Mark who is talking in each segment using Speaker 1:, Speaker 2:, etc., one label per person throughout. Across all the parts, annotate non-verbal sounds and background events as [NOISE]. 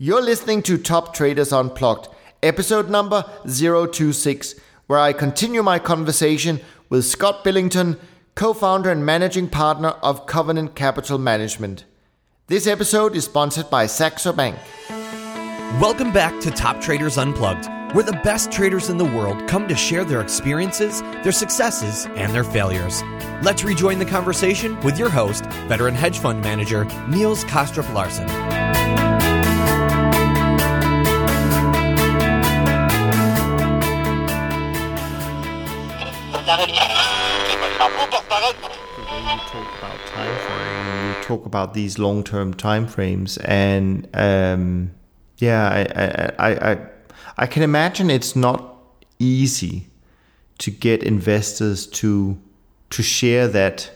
Speaker 1: You're listening to Top Traders Unplugged, episode number 026, where I continue my conversation with Scot Billington, co founder and managing partner of Covenant Capital Management. This episode is sponsored by Saxo Bank.
Speaker 2: Welcome back to Top Traders Unplugged, where the best traders in the world come to share their experiences, their successes, and their failures. Let's rejoin the conversation with your host, veteran hedge fund manager Niels Kaastrup Larsen.
Speaker 1: You talk about time, you talk about these long-term time frames, and um, yeah, I, I, I, I can imagine it's not easy to get investors to to share that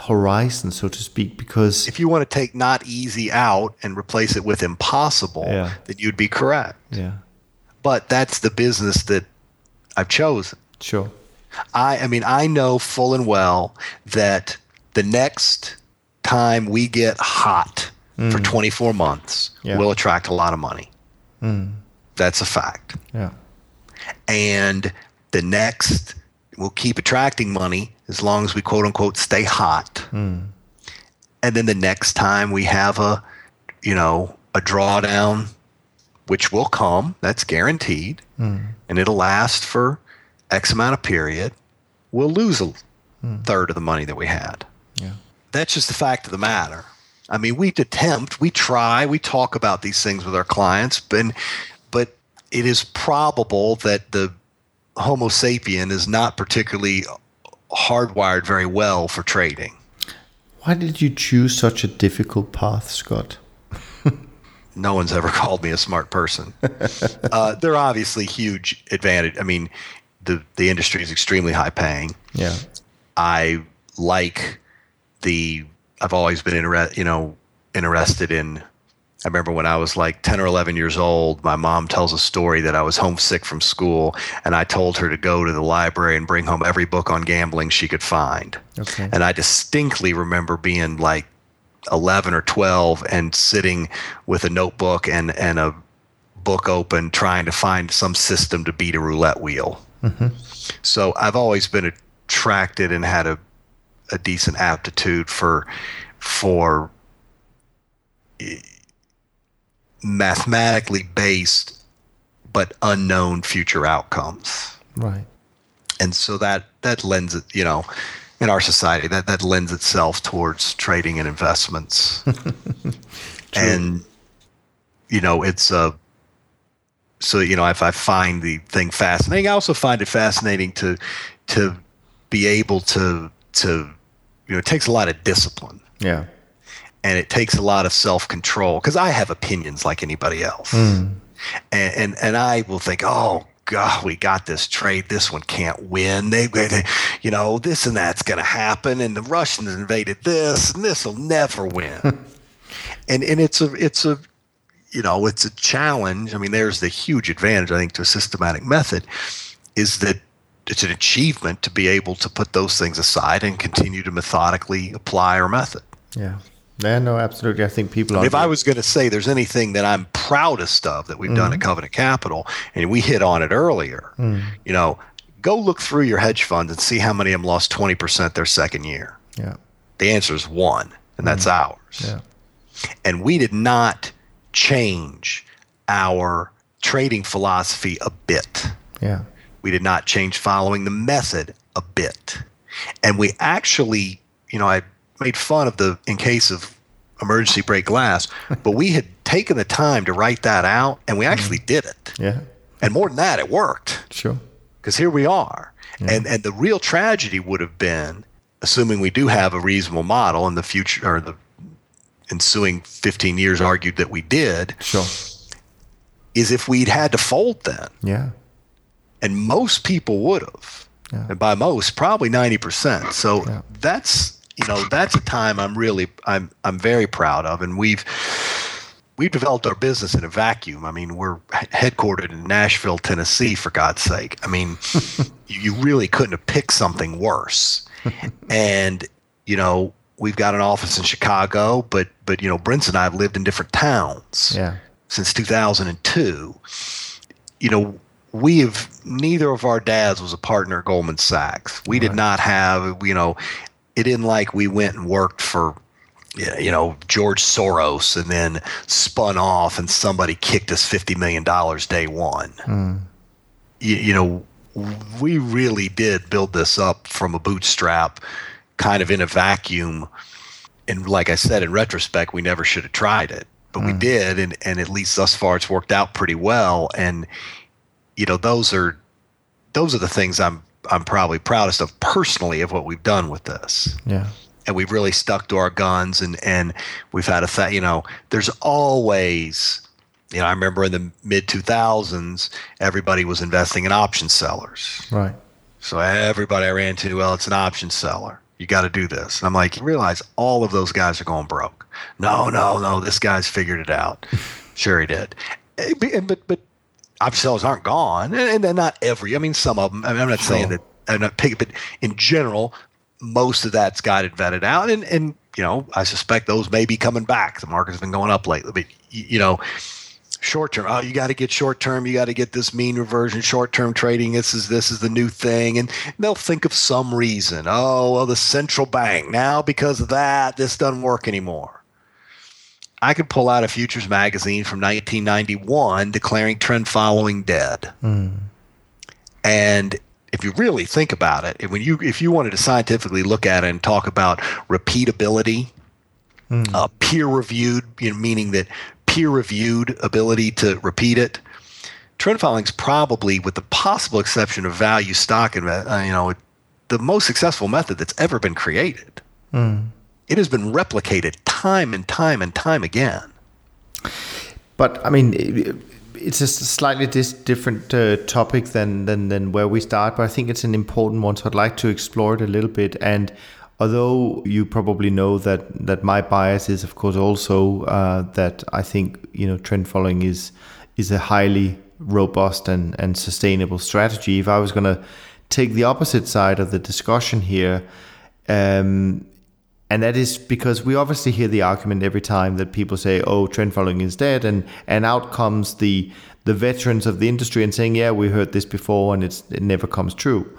Speaker 1: horizon, so to speak, because
Speaker 3: if you want to take not easy out and replace it with impossible,
Speaker 1: Yeah.
Speaker 3: then you'd be correct.
Speaker 1: yeah,
Speaker 3: But that's the business that I've chosen.
Speaker 1: sure,
Speaker 3: I, I mean, I know full and well that the next time we get hot for mm. 24 months,
Speaker 1: Yeah.
Speaker 3: we'll attract a lot of money. Mm. That's a fact.
Speaker 1: yeah,
Speaker 3: And the next, we'll keep attracting money as long as we quote unquote stay hot. Mm. And then the next time we have a, you know, a drawdown, which will come, that's guaranteed, and it'll last for X amount of period, we'll lose a third of the money that we had.
Speaker 1: yeah,
Speaker 3: That's just the fact of the matter. I mean, we attempt, we try, we talk about these things with our clients, but, but it is probable that the Homo sapien is not particularly hardwired very well for trading.
Speaker 1: Why did you choose such a difficult path, Scot? [LAUGHS]
Speaker 3: No one's ever called me a smart person. [LAUGHS] uh, there are obviously huge advantage. I mean, the the industry is extremely high paying.
Speaker 1: Yeah,
Speaker 3: I like the. I've always been interested, you know, interested in. I remember when I was like 10 or 11 years old, my mom tells a story that I was homesick from school and I told her to go to the library and bring home every book on gambling she could find.
Speaker 1: Okay.
Speaker 3: And I distinctly remember being like 11 or 12 and sitting with a notebook and, and a book open trying to find some system to beat a roulette wheel. So I've always been attracted and had a, a decent aptitude for for eh, mathematically based but unknown future outcomes.
Speaker 1: right.
Speaker 3: And so that that lends it, you know, in our society that that lends itself towards trading and investments. [LAUGHS] and you know, it's a so you know if I find the thing fascinating, I also find it fascinating to to be able to to you know it takes a lot of discipline
Speaker 1: Yeah,
Speaker 3: and it takes a lot of self control because I have opinions like anybody else, hmm. and, and and I will think, oh God, we got this trade. This one can't win. They, they you know, this and that's going to happen, and the Russians invaded this, and this will never win. [LAUGHS] and and it's a it's a you know it's a challenge. I mean, there's the huge advantage I think to a systematic method is that it's an achievement to be able to put those things aside and continue to methodically apply our method.
Speaker 1: yeah, yeah. No, absolutely. I think people.
Speaker 3: If I was going to say there's anything that I'm proudest of that we've done at mm-hmm. Covenant Capital, and we hit on it earlier, mm. you know, go look through your hedge funds and see how many of them lost 20% their second year.
Speaker 1: yeah,
Speaker 3: The answer is one, and that's mm. ours.
Speaker 1: yeah,
Speaker 3: And we did not change our trading philosophy a bit.
Speaker 1: yeah,
Speaker 3: We did not change following the method a bit. And we actually, you know, I made fun of the in case of emergency break glass, [LAUGHS] but we had taken the time to write that out and we mm-hmm. actually did it.
Speaker 1: yeah.
Speaker 3: And more than that, it worked
Speaker 1: Sure.
Speaker 3: because here we are. And and the real tragedy would have been, assuming we do have a reasonable model in the future or the ensuing 15 years argued that we did,
Speaker 1: Sure.
Speaker 3: is if we'd had to fold then.
Speaker 1: Yeah.
Speaker 3: and most people would have
Speaker 1: Yeah.
Speaker 3: and by most probably 90% so
Speaker 1: Yeah.
Speaker 3: that's you know that's a time i'm really i'm i'm very proud of and we've we've developed our business in a vacuum i mean we're headquartered in nashville tennessee for god's sake i mean [LAUGHS] you, you really couldn't have picked something worse [LAUGHS] and you know we've got an office in chicago but but you know Brent and i have lived in different towns
Speaker 1: Yeah.
Speaker 3: since 2002, you know, we have neither of our dads was a partner at Goldman Sachs. We did not have, you know, it isn't like we went and worked for you know George Soros and then spun off and somebody kicked us 50 million dollars day 1. Hmm. You, you know, we really did build this up from a bootstrap kind of in a vacuum and like I said in retrospect we never should have tried it but we mm. did and and at least thus far it's worked out pretty well and you know those are those are the things I'm I'm probably proudest of personally of what we've done with this.
Speaker 1: Yeah.
Speaker 3: And we've really stuck to our guns and and we've had a th- you know there's always you know I remember in the mid 2000s everybody was investing in option sellers.
Speaker 1: Right.
Speaker 3: So everybody I ran into well it's an option seller. You got to do this. And I'm like, you realize all of those guys are going broke. No, no, no. This guy's figured it out. [LAUGHS] sure, he did. Eh, But, but, sellers aren't gone, and, and they're not every. I mean, some of them. I mean, I'm not saying that I'm not picking, but in general, most of that's got it vetted out, and and you know, I suspect those may be coming back. The market's been going up lately, but you know, short term. Oh, you got to get short term. You got to get this mean reversion, short term trading. This is this is the new thing, and they'll think of some reason. Oh, well, the central bank now because of that, this doesn't work anymore. I could pull out a futures magazine from 1991 declaring trend following dead. And if you really think about it, if- when you if you wanted to scientifically look at it and talk about repeatability, uh, peer reviewed, you know, meaning that peer reviewed ability to repeat it, trend following is probably, with the possible exception of value stock, inve- uh, you know, the most successful method that's ever been created. It has been replicated time and time and time again.
Speaker 1: But I mean, it's a slightly dis- different uh, topic than, than than where we start. But I think it's an important one, so I'd like to explore it a little bit. And although you probably know that that my bias is, of course, also uh, that I think you know trend following is is a highly robust and and sustainable strategy. If I was going to take the opposite side of the discussion here. Um, and that is because we obviously hear the argument every time that people say, "Oh, trend following is dead," and and out comes the the veterans of the industry and saying, "Yeah, we heard this before, and it's it never comes true."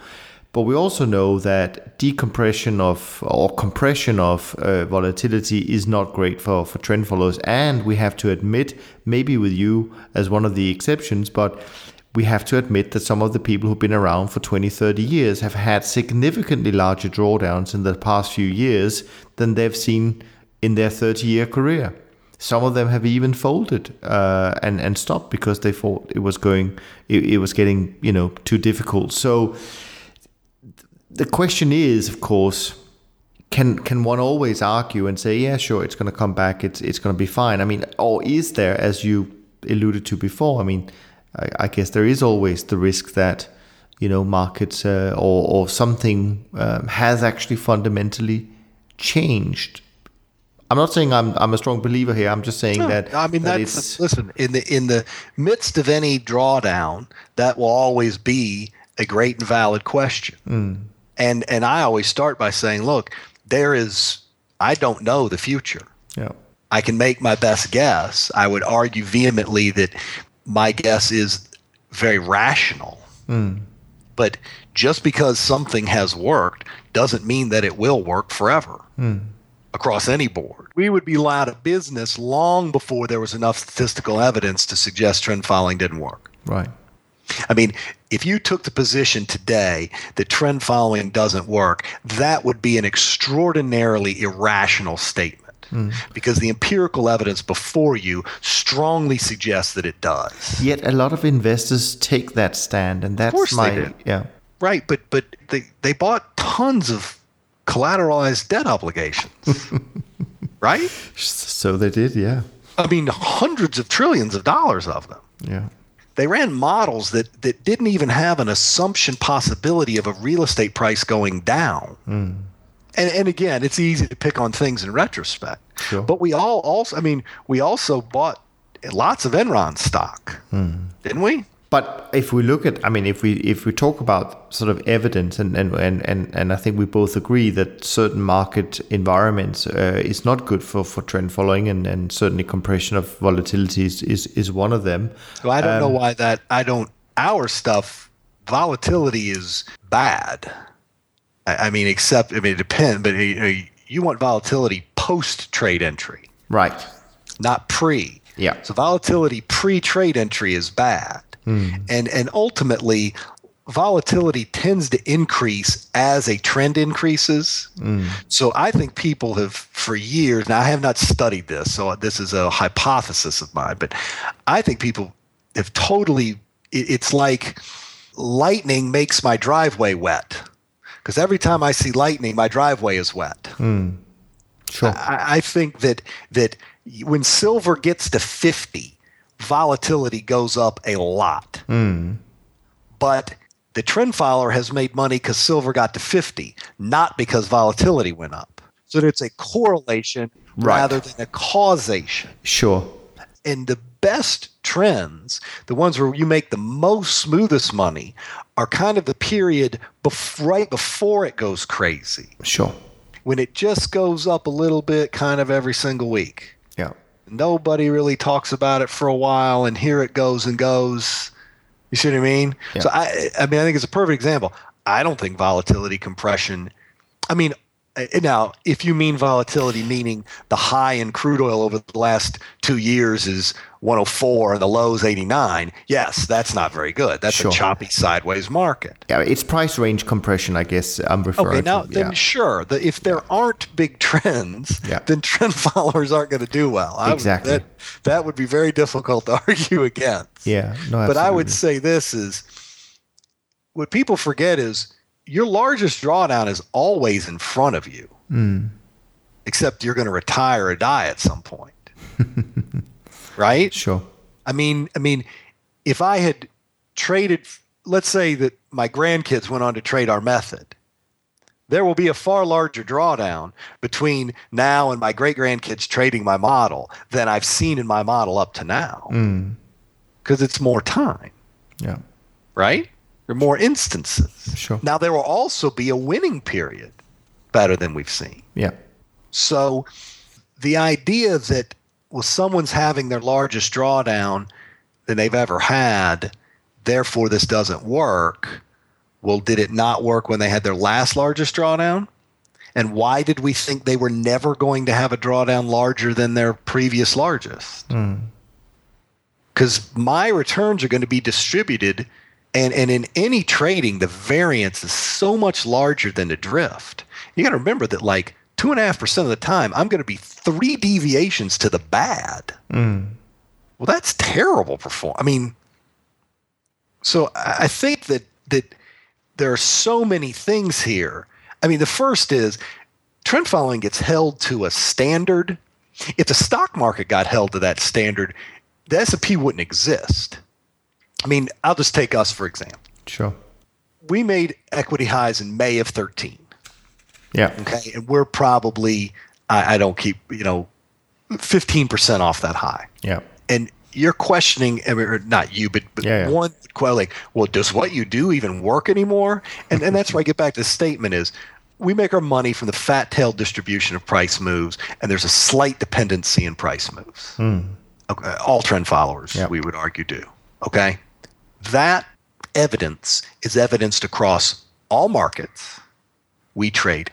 Speaker 1: But we also know that decompression of or compression of uh, volatility is not great for for trend followers, and we have to admit, maybe with you as one of the exceptions, but we have to admit that some of the people who've been around for 20, 30 years have had significantly larger drawdowns in the past few years than they've seen in their 30 year career. Some of them have even folded uh, and, and stopped because they thought it was going, it, it was getting, you know, too difficult. So the question is, of course, can can one always argue and say, yeah, sure, it's going to come back, it's it's going to be fine? I mean, or is there, as you alluded to before? I mean, I, I guess there is always the risk that you know markets uh, or or something um, has actually fundamentally changed. I'm not saying I'm I'm a strong believer here. I'm just saying that
Speaker 3: I mean,
Speaker 1: that
Speaker 3: that's listen in the in the midst of any drawdown, that will always be a great and valid question. And and I always start by saying, look, there is I don't know the future.
Speaker 1: yeah
Speaker 3: I can make my best guess. I would argue vehemently that my guess is very rational. Hmm. But just because something has worked doesn't mean that it will work forever hmm. across any board. We would be out of business long before there was enough statistical evidence to suggest trend following didn't work.
Speaker 1: right
Speaker 3: I mean, if you took the position today that trend following doesn't work, that would be an extraordinarily irrational statement hmm. because the empirical evidence before you strongly suggests that it does.
Speaker 1: Yet a lot of investors take that stand, and that's my yeah
Speaker 3: Right, but but they they bought tons of collateralized debt obligations. [LAUGHS] right?
Speaker 1: So they did, yeah,
Speaker 3: I mean, hundreds of trillions of dollars of them.
Speaker 1: yeah,
Speaker 3: they ran models that that didn't even have an assumption possibility of a real estate price going down. Hmm. And and again, it's easy to pick on things in retrospect.
Speaker 1: Sure.
Speaker 3: But we all also I mean, we also bought lots of Enron stock. Hmm. Didn't we?
Speaker 1: But if we look at, I mean, if we if we talk about sort of evidence, and and and and, I think we both agree that certain market environments uh, is not good for, for trend following, and, and certainly compression of volatility is, is, is one of them.
Speaker 3: Well, I don't um, know why that. I don't. Our stuff, volatility is bad. I, I mean, except I mean, it depends, but you, know, you want volatility post trade entry,
Speaker 1: right?
Speaker 3: Not pre.
Speaker 1: Yeah.
Speaker 3: So volatility pre trade entry is bad. Mm. And and ultimately volatility tends to increase as a trend increases. Mm. So I think people have for years, now I have not studied this, so this is a hypothesis of mine, but I think people have totally it's like lightning makes my driveway wet. Because every time I see lightning, my driveway is wet. Mm.
Speaker 1: Sure.
Speaker 3: I, I think that that when silver gets to 50, volatility goes up a lot. Mm. But the trend follower has made money because silver got to 50, not because volatility went up. So it's a correlation right. rather than a causation.
Speaker 1: Sure.
Speaker 3: And the best trends, the ones where you make the most smoothest money, are kind of the period bef- right before it goes crazy.
Speaker 1: Sure.
Speaker 3: When it just goes up a little bit kind of every single week. Nobody really talks about it for a while, and here it goes and goes. You see what I mean? Yeah. So I, I mean, I think it's a perfect example. I don't think volatility compression. I mean, uh, now, if you mean volatility, meaning the high in crude oil over the last two years is 104 and the low is 89, yes, that's not very good. That's sure. a choppy sideways market.
Speaker 1: Yeah, it's price range compression, I guess I'm referring
Speaker 3: okay, now,
Speaker 1: to.
Speaker 3: then
Speaker 1: yeah.
Speaker 3: sure. The, if there aren't big trends, [LAUGHS]
Speaker 1: yeah.
Speaker 3: then trend [LAUGHS] followers aren't going to do well.
Speaker 1: Exactly.
Speaker 3: Would, that, that would be very difficult to [LAUGHS] argue against.
Speaker 1: Yeah, no,
Speaker 3: But I would say this is what people forget is your largest drawdown is always in front of you, mm. except you're going to retire or die at some point, right?
Speaker 1: Sure.
Speaker 3: I mean, I mean, if I had traded, let's say that my grandkids went on to trade our method, there will be a far larger drawdown between now and my great grandkids trading my model than I've seen in my model up to now, because mm. it's more time.
Speaker 1: Yeah.
Speaker 3: Right. There are more instances.
Speaker 1: Sure.
Speaker 3: Now there will also be a winning period better than we've seen.
Speaker 1: Yeah.
Speaker 3: So the idea that well someone's having their largest drawdown than they've ever had, therefore this doesn't work. Well, did it not work when they had their last largest drawdown? And why did we think they were never going to have a drawdown larger than their previous largest? Because mm. my returns are going to be distributed and, and in any trading, the variance is so much larger than the drift. You got to remember that, like, two and a half percent of the time, I'm going to be three deviations to the bad. Mm. Well, that's terrible performance. I mean, so I think that that there are so many things here. I mean, the first is trend following gets held to a standard. If the stock market got held to that standard, the S&P wouldn't exist. I mean, I'll just take us for example.
Speaker 1: Sure.
Speaker 3: We made equity highs in May of 13.
Speaker 1: Yeah.
Speaker 3: Okay. And we're probably, I, I don't keep, you know, 15% off that high.
Speaker 1: Yeah.
Speaker 3: And you're questioning, or not you, but, but yeah, yeah. one, like, well, does what you do even work anymore? And, and that's where I get back to the statement is we make our money from the fat tail distribution of price moves, and there's a slight dependency in price moves. Mm. Okay, all trend followers, yep. we would argue, do. Okay. That evidence is evidenced across all markets. We trade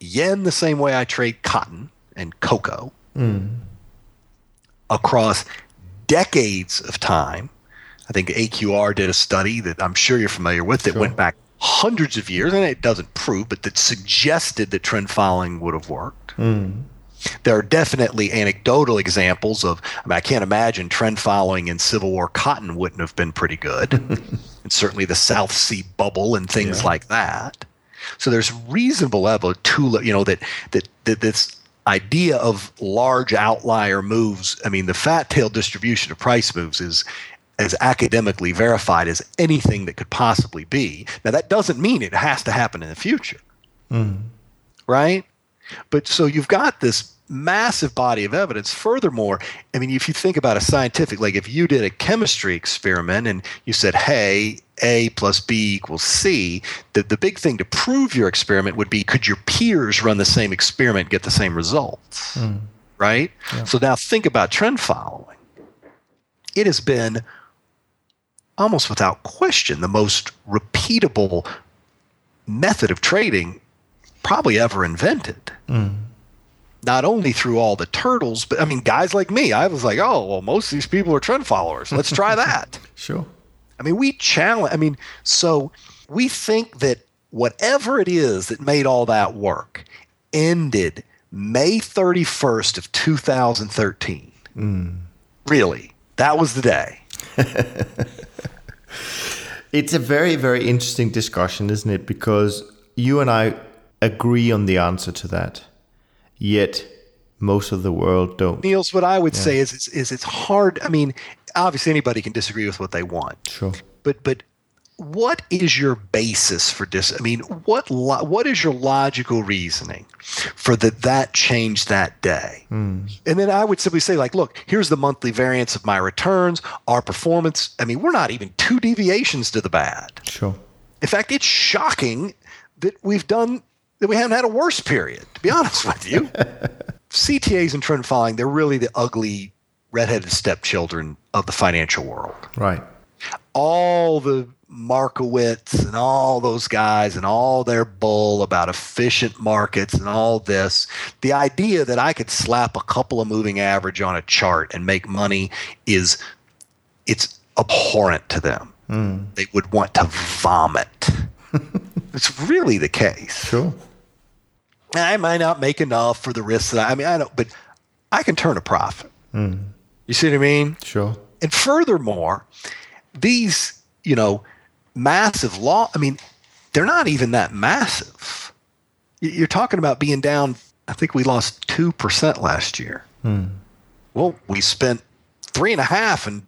Speaker 3: yen the same way I trade cotton and cocoa mm. across decades of time. I think AQR did a study that I'm sure you're familiar with that sure. went back hundreds of years, and it doesn't prove, but that suggested that trend following would have worked. Mm there are definitely anecdotal examples of I, mean, I can't imagine trend following in Civil War cotton wouldn't have been pretty good. [LAUGHS] and certainly the South Sea bubble and things yeah. like that. So there's reasonable level to you know that that that this idea of large outlier moves. I mean, the fat tail distribution of price moves is as academically verified as anything that could possibly be. Now that doesn't mean it has to happen in the future, mm. right? But so you've got this massive body of evidence. Furthermore, I mean, if you think about a scientific, like if you did a chemistry experiment and you said, hey, A plus B equals C, the, the big thing to prove your experiment would be could your peers run the same experiment get the same results? Mm. Right? Yeah. So now think about trend following. It has been almost without question the most repeatable method of trading probably ever invented. Mm not only through all the turtles, but I mean, guys like me, I was like, oh, well, most of these people are trend followers. Let's try that. [LAUGHS]
Speaker 1: sure.
Speaker 3: I mean, we challenge, I mean, so we think that whatever it is that made all that work ended May 31st of 2013. Mm. Really, that was the day. [LAUGHS]
Speaker 1: it's a very, very interesting discussion, isn't it? Because you and I agree on the answer to that yet most of the world don't.
Speaker 3: Niels, what I would yeah. say is, is, is it's hard. I mean, obviously anybody can disagree with what they want.
Speaker 1: Sure.
Speaker 3: But but what is your basis for dis? I mean, what lo- what is your logical reasoning for that that changed that day? Mm. And then I would simply say, like, look, here's the monthly variance of my returns, our performance. I mean, we're not even two deviations to the bad.
Speaker 1: Sure.
Speaker 3: In fact, it's shocking that we've done that we haven't had a worse period, to be honest with you. [LAUGHS] CTAs and trend following, they're really the ugly redheaded stepchildren of the financial world.
Speaker 1: Right.
Speaker 3: All the Markowitz and all those guys and all their bull about efficient markets and all this. The idea that I could slap a couple of moving average on a chart and make money is it's abhorrent to them. Mm. They would want to vomit. [LAUGHS] it's really the case.
Speaker 1: Sure.
Speaker 3: I might not make enough for the risks that I, I mean, I don't, but I can turn a profit. Mm. You see what I mean?
Speaker 1: Sure.
Speaker 3: And furthermore, these, you know, massive law, I mean, they're not even that massive. You're talking about being down, I think we lost 2% last year. Mm. Well, we spent three and a half in,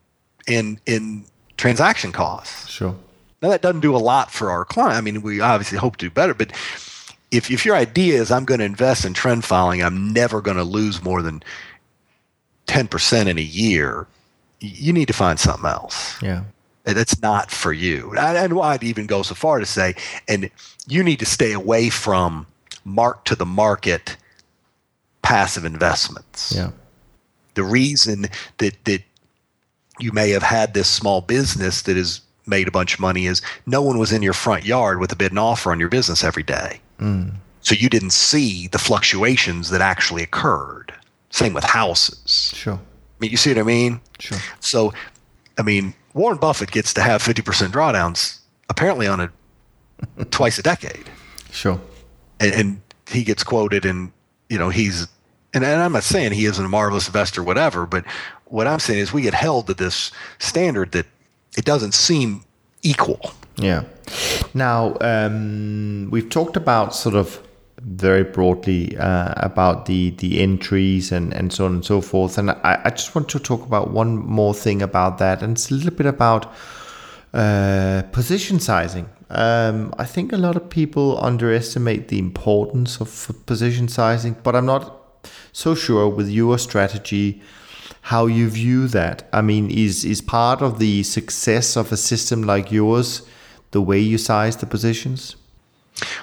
Speaker 3: in, in transaction costs.
Speaker 1: Sure.
Speaker 3: Now that doesn't do a lot for our client. I mean, we obviously hope to do better, but if, if your idea is I'm going to invest in trend following, I'm never going to lose more than 10% in a year, you need to find something else.
Speaker 1: Yeah.
Speaker 3: That's not for you. And I'd even go so far to say, and you need to stay away from mark to the market passive investments.
Speaker 1: Yeah.
Speaker 3: The reason that that you may have had this small business that has made a bunch of money is no one was in your front yard with a bid and offer on your business every day. Mm. So you didn't see the fluctuations that actually occurred. Same with houses.
Speaker 1: Sure. I
Speaker 3: mean, you see what I mean?
Speaker 1: Sure.
Speaker 3: So, I mean, Warren Buffett gets to have 50% drawdowns apparently on a [LAUGHS] twice a decade.
Speaker 1: Sure.
Speaker 3: And, and, he gets quoted and, you know, he's, and, and I'm not saying he isn't a marvelous investor, whatever, but what I'm saying is we get held to this standard that it doesn't seem equal.
Speaker 1: Yeah. Now, um, we've talked about sort of very broadly uh, about the the entries and and so on and so forth, and I, I just want to talk about one more thing about that, and it's a little bit about uh, position sizing. Um, I think a lot of people underestimate the importance of position sizing, but I'm not so sure with your strategy how you view that. I mean, is is part of the success of a system like yours the way you size the positions?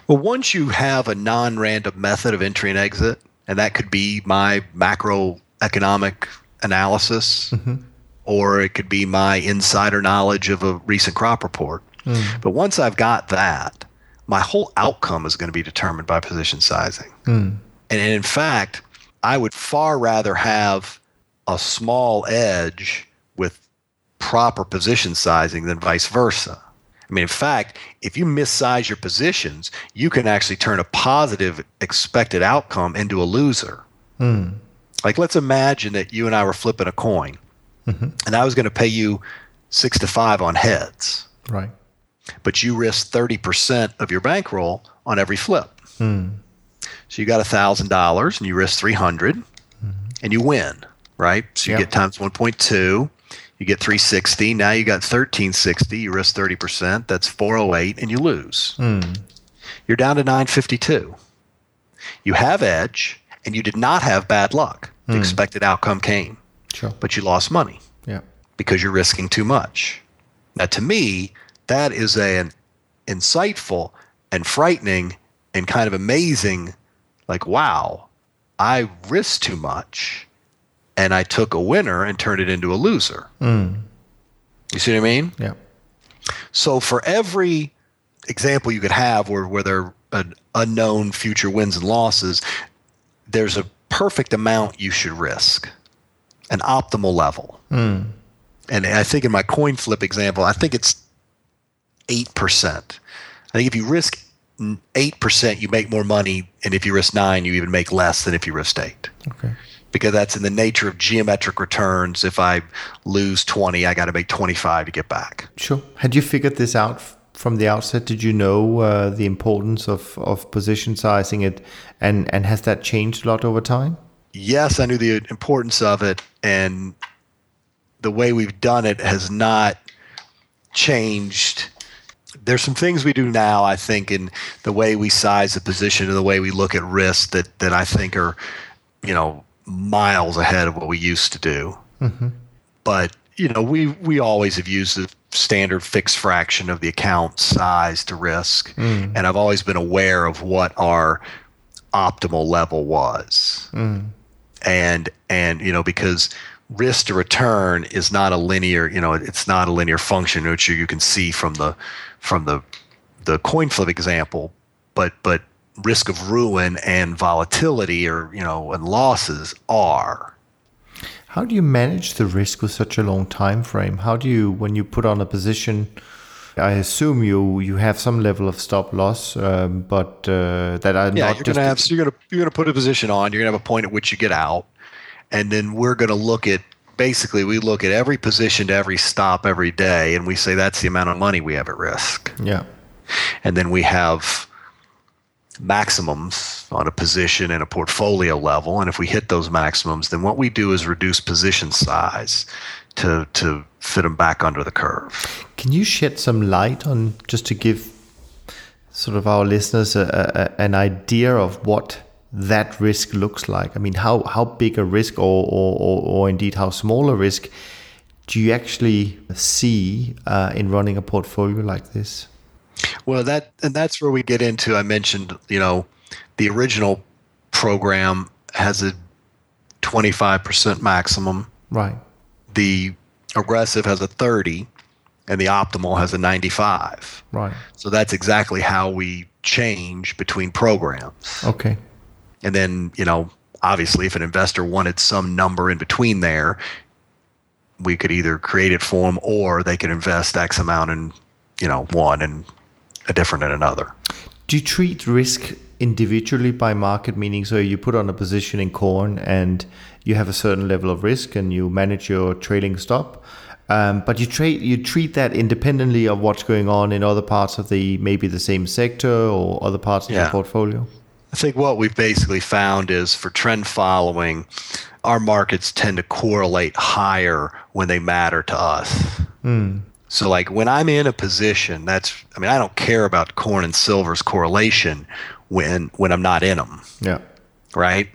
Speaker 3: Well, once you have a non-random method of entry and exit, and that could be my macroeconomic analysis, mm-hmm. or it could be my insider knowledge of a recent crop report. Mm. But once I've got that, my whole outcome is going to be determined by position sizing. Mm. And in fact, I would far rather have a small edge with proper position sizing than vice versa. I mean, in fact, if you missize your positions, you can actually turn a positive expected outcome into a loser. Mm. Like, let's imagine that you and I were flipping a coin, mm-hmm. and I was going to pay you six to five on heads.
Speaker 1: Right.
Speaker 3: But you risk 30% of your bankroll on every flip. Mm. So you got $1,000 and you risk 300 mm-hmm. and you win right? So you yep. get times 1.2, you get 360. Now you got 1360. You risk 30%. That's 408, and you lose. Mm. You're down to 952. You have edge, and you did not have bad luck. The expected outcome came,
Speaker 1: Sure.
Speaker 3: but you lost money
Speaker 1: Yeah.
Speaker 3: because you're risking too much. Now, to me, that is an insightful and frightening and kind of amazing, like, wow, I risked too much and I took a winner and turned it into a loser. Hmm. You see what I mean?
Speaker 1: Yeah.
Speaker 3: So, for every example you could have where, where there are an unknown future wins and losses, there's a perfect amount you should risk, an optimal level. Hmm. And I think in my coin flip example, I think it's 8%. I think if you risk 8%, you make more money. And if you risk 9 you even make less than if you risk 8
Speaker 1: Okay.
Speaker 3: Because that's in the nature of geometric returns. If I lose 20, I got to make 25 to get back.
Speaker 1: Sure. Had you figured this out from the outset? Did you know uh, the importance of, of position sizing it, and and has that changed a lot over time?
Speaker 3: yes, I knew the importance of it, and the way we've done it has not changed. There's some things we do now, I think, in the way we size the position and the way we look at risk that that I think are, you know, miles ahead of what we used to do. Mm-hmm. But you know, we we always have used the standard fixed fraction of the account size to risk, mm. and I've always been aware of what our optimal level was. Mm. And and you know because risk to return is not a linear you know it's not a linear function which you, you can see from the from the the coin flip example. But but risk of ruin and volatility or you know and losses are.
Speaker 1: How do you manage the risk with such a long time frame? How do you, when you put on a position, I assume you you have some level of stop loss, um, but uh, that are
Speaker 3: yeah
Speaker 1: not
Speaker 3: you're gonna have so you're gonna you're gonna put a position on you're gonna have a point at which you get out and then we're gonna look at basically we look at every position to every stop every day and we say that's the amount of money we have at risk.
Speaker 1: Yeah.
Speaker 3: And then we have maximums on a position and a portfolio level and if we hit those maximums then what we do is reduce position size to to fit them back under the curve
Speaker 1: Can you shed some light on just to give sort of our listeners a, a, an idea of what that risk looks like? I mean, how, how big a risk or, or, or, indeed how small a risk do you actually see uh, in running a portfolio like this?
Speaker 3: Well that and that's where we get into i mentioned you know the original program has a 25% maximum
Speaker 1: Right.
Speaker 3: the aggressive has a 30 and the optimal has a 95
Speaker 1: Right.
Speaker 3: so that's exactly how we change between programs
Speaker 1: Okay.
Speaker 3: And then, you know, obviously, if an investor wanted some number in between there, we could either create it for them or they could invest X amount in, you know, one and different in another.
Speaker 1: Do you treat risk individually by market, meaning so you put on a position in corn and you have a certain level of risk and you manage your trailing stop? Um, but you trade you treat that independently of what's going on in other parts of the maybe the same sector or other parts of
Speaker 3: Yeah.
Speaker 1: the portfolio.
Speaker 3: I think what we've basically found is for trend following, our markets tend to correlate higher when they matter to us. So, like when I'm in a position, that's I mean, I don't care about corn and silver's correlation when when I'm not in them.
Speaker 1: Yeah.
Speaker 3: right?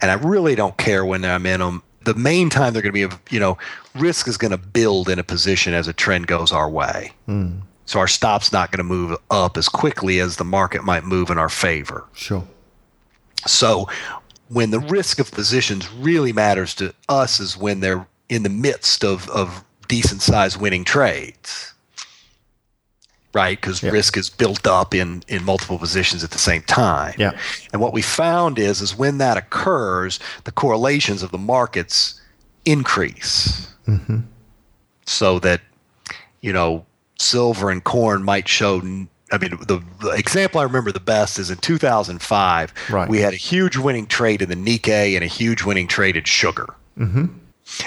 Speaker 3: And I really don't care when I'm in them. The main time they're going to be, you know, risk is going to build in a position as a trend goes our way. Hmm. So our stop's not going to move up as quickly as the market might move in our favor.
Speaker 1: Sure.
Speaker 3: So when the risk of positions really matters to us is when they're in the midst of, of decent sized winning trades. Right? Because
Speaker 1: Yeah.
Speaker 3: risk is built up in, in multiple positions at the same time.
Speaker 1: Yeah.
Speaker 3: And what we found is is when that occurs, the correlations of the markets increase. So that, you know, silver and corn might show. I mean, the, the example I remember the best is in 2005.
Speaker 1: Right.
Speaker 3: We had a huge winning trade in the Nikkei and a huge winning trade in sugar. Mm-hmm.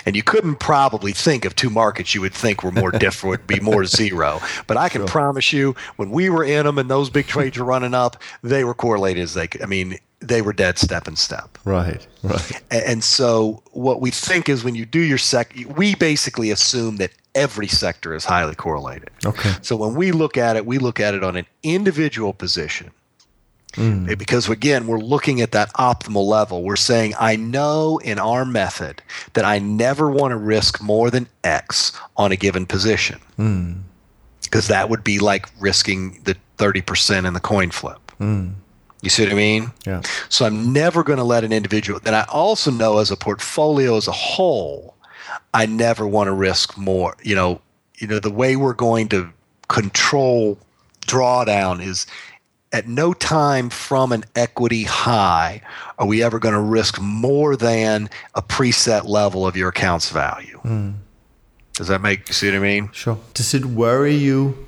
Speaker 3: And you couldn't probably think of two markets you would think were more [LAUGHS] different, would be more zero. But I can promise you, when we were in them and those big trades were running up, they were correlated as they could. I mean, they were dead step and step.
Speaker 1: Right. Right.
Speaker 3: And so what we think is when you do your sec, we basically assume that every sector is highly correlated.
Speaker 1: Okay.
Speaker 3: So when we look at it, we look at it on an individual position Mm. Because again, we're looking at that optimal level. We're saying, I know in our method that I never want to risk more than X on a given position. Mm. Because that would be like risking the 30% in the coin flip. Mm. You see what I mean?
Speaker 1: Yeah.
Speaker 3: So I'm never going to let an individual, and I also know as a portfolio as a whole, I never want to risk more. You know, you know, the way we're going to control drawdown is at no time from an equity high are we ever going to risk more than a preset level of your account's value. Mm. Does that make you see what I mean?
Speaker 1: Sure. Does it worry you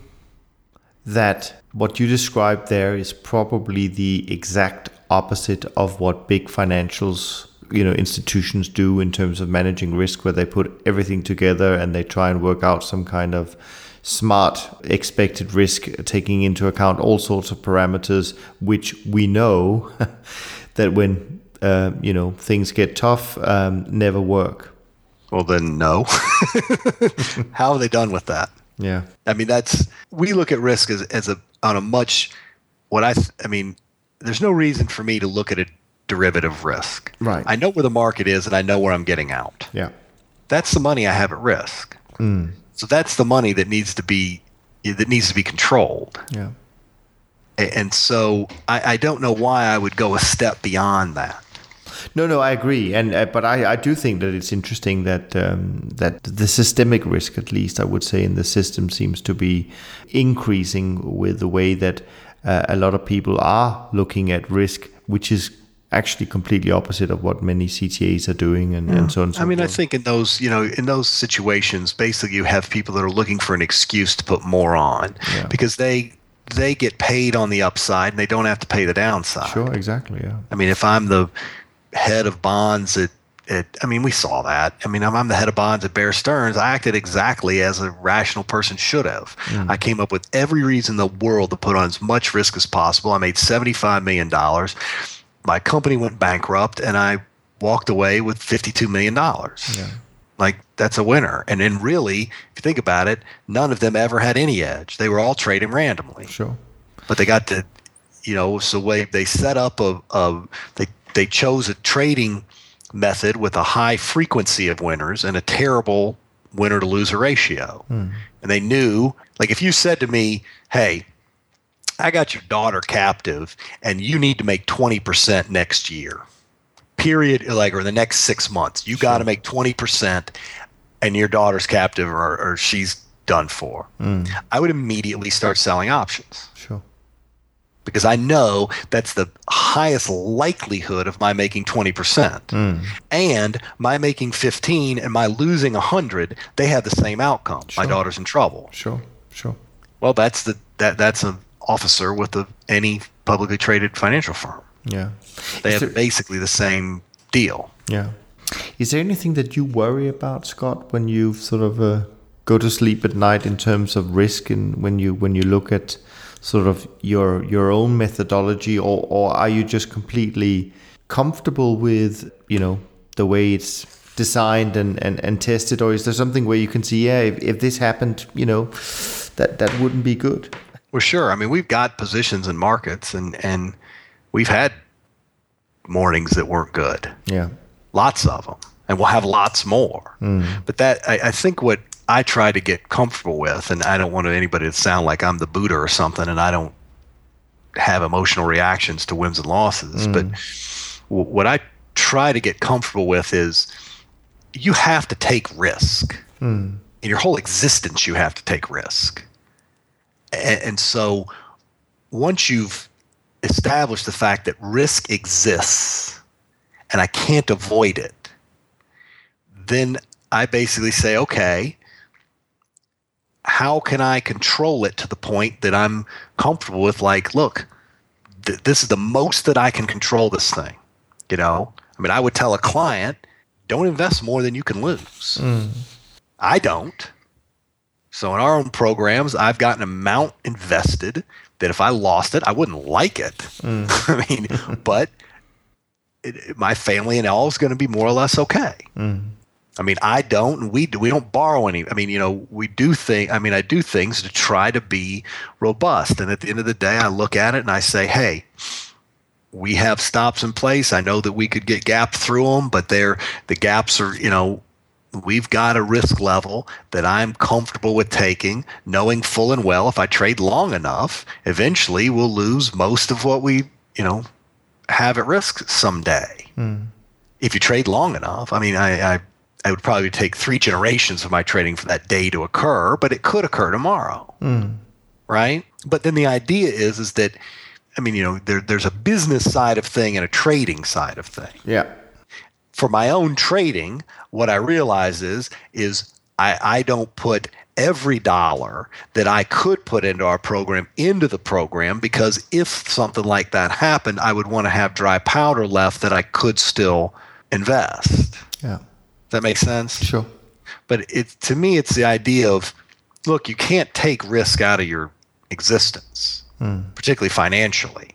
Speaker 1: that what you described there is probably the exact opposite of what big financials you know institutions do in terms of managing risk where they put everything together and they try and work out some kind of smart expected risk, taking into account all sorts of parameters, which we know [LAUGHS] that when uh, you know things get tough, um, never work.
Speaker 3: Well, then no. [LAUGHS] How are they done with that?
Speaker 1: Yeah,
Speaker 3: I mean that's we look at risk as as a on a much what I I mean. There's no reason for me to look at a derivative risk.
Speaker 1: Right.
Speaker 3: I know where the market is and I know where I'm getting out.
Speaker 1: Yeah.
Speaker 3: That's the money I have at risk. Mm. So that's the money that needs to be that needs to be controlled.
Speaker 1: Yeah.
Speaker 3: And so I, I don't know why I would go a step beyond that.
Speaker 1: No, no, I agree, and uh, but I, I do think that it's interesting that um, that the systemic risk, at least I would say, in the system seems to be increasing with the way that uh, a lot of people are looking at risk, which is actually completely opposite of what many CTAs are doing and, yeah. and so on. And so
Speaker 3: I mean,
Speaker 1: forth.
Speaker 3: I think in those, you know, in those situations, basically you have people that are looking for an excuse to put more on yeah. because they they get paid on the upside and they don't have to pay the downside.
Speaker 1: Sure, exactly. Yeah.
Speaker 3: I mean, if I'm the head of bonds at it, I mean, we saw that. I mean, I'm, I'm, the head of bonds at Bear Stearns. I acted exactly as a rational person should have. Mm. I came up with every reason in the world to put on as much risk as possible. I made $75 million my company went bankrupt and I walked away with $52 million. Yeah. Like, that's a winner. And then, really, if you think about it, none of them ever had any edge. They were all trading randomly.
Speaker 1: Sure.
Speaker 3: But they got to, you know, so way they set up a, a they, they chose a trading method with a high frequency of winners and a terrible winner to loser ratio. Mm. And they knew, like, if you said to me, hey, I got your daughter captive and you need to make 20% next year. Period. Like, or the next six months. You sure. got to make 20% and your daughter's captive or, or she's done for. Mm. I would immediately start selling options.
Speaker 1: Sure.
Speaker 3: Because I know that's the highest likelihood of my making 20%. Mm. And my making 15 and my losing 100, they have the same outcome. Sure. My daughter's in trouble.
Speaker 1: Sure. Sure.
Speaker 3: Well, that's the that that's a officer with a, any publicly traded financial firm.
Speaker 1: Yeah.
Speaker 3: They Is have there, basically the same deal.
Speaker 1: Yeah. Is there anything that you worry about, Scot, when you sort of uh, go to sleep at night in terms of risk and when you when you look at sort of your your own methodology or, or are you just completely comfortable with, you know, the way it's designed and, and, and tested or is there something where you can see, yeah, if, if this happened, you know, that that wouldn't be good?
Speaker 3: Well, sure. I mean, we've got positions in markets, and and we've had mornings that weren't good.
Speaker 1: Yeah,
Speaker 3: lots of them, and we'll have lots more. Mm. But that I, I think what I try to get comfortable with, and I don't want anybody to sound like I'm the Buddha or something, and I don't have emotional reactions to wins and losses. Mm. But w- what I try to get comfortable with is you have to take risk. Mm. In your whole existence, you have to take risk. And, and so once you've established the fact that risk exists and I can't avoid it, then I basically say, okay, how can I control it to the point that I'm comfortable with? Like, look, th- this is the most that I can control this thing. You know, I mean, I would tell a client, don't invest more than you can lose. Mm. I don't. So in our own programs, I've got an amount invested that if I lost it, I wouldn't like it. Mm. [LAUGHS] I mean, but it, my family and all is going to be more or less okay. Mm. I mean, I don't. We do, we don't borrow any. I mean, you know, we do think. I mean, I do things to try to be robust. And at the end of the day, I look at it and I say, hey, we have stops in place. I know that we could get gap through them, but they're the gaps are, you know, we've got a risk level that I'm comfortable with taking, knowing full and well if I trade long enough, eventually we'll lose most of what we, you know, have at risk someday. Mm. If you trade long enough, I mean, I, I I would probably take three generations of my trading for that day to occur, but it could occur tomorrow. Mm. Right? But then the idea is is that I mean, you know, there, there's a business side of thing and a trading side of thing.
Speaker 1: Yeah.
Speaker 3: For my own trading, what I realize is is I, I don't put every dollar that I could put into our program into the program because if something like that happened, I would want to have dry powder left that I could still invest.
Speaker 1: Yeah.
Speaker 3: That makes sense?
Speaker 1: Sure.
Speaker 3: But it to me it's the idea of look, you can't take risk out of your existence mm. particularly financially.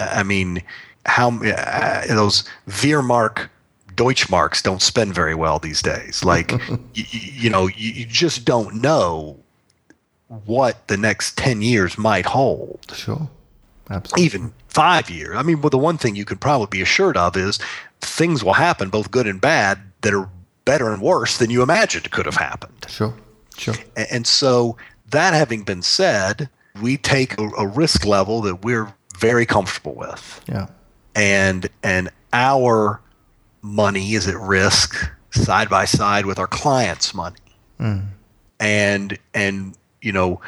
Speaker 3: I mean, how uh, those Weimar Deutschmarks don't spend very well these days. Like, [LAUGHS] you, you, know, you, you, just don't know what the next 10 years might hold.
Speaker 1: Sure. Absolutely.
Speaker 3: Even five years. I mean, well, the one thing you can probably be assured of is things will happen, both good and bad, that are better and worse than you imagined could have happened.
Speaker 1: Sure. Sure.
Speaker 3: And, and so, that having been said, we take a, a risk level that we're very comfortable with.
Speaker 1: Yeah.
Speaker 3: And and our money is at risk side by side with our clients' money. Mm. And and you know,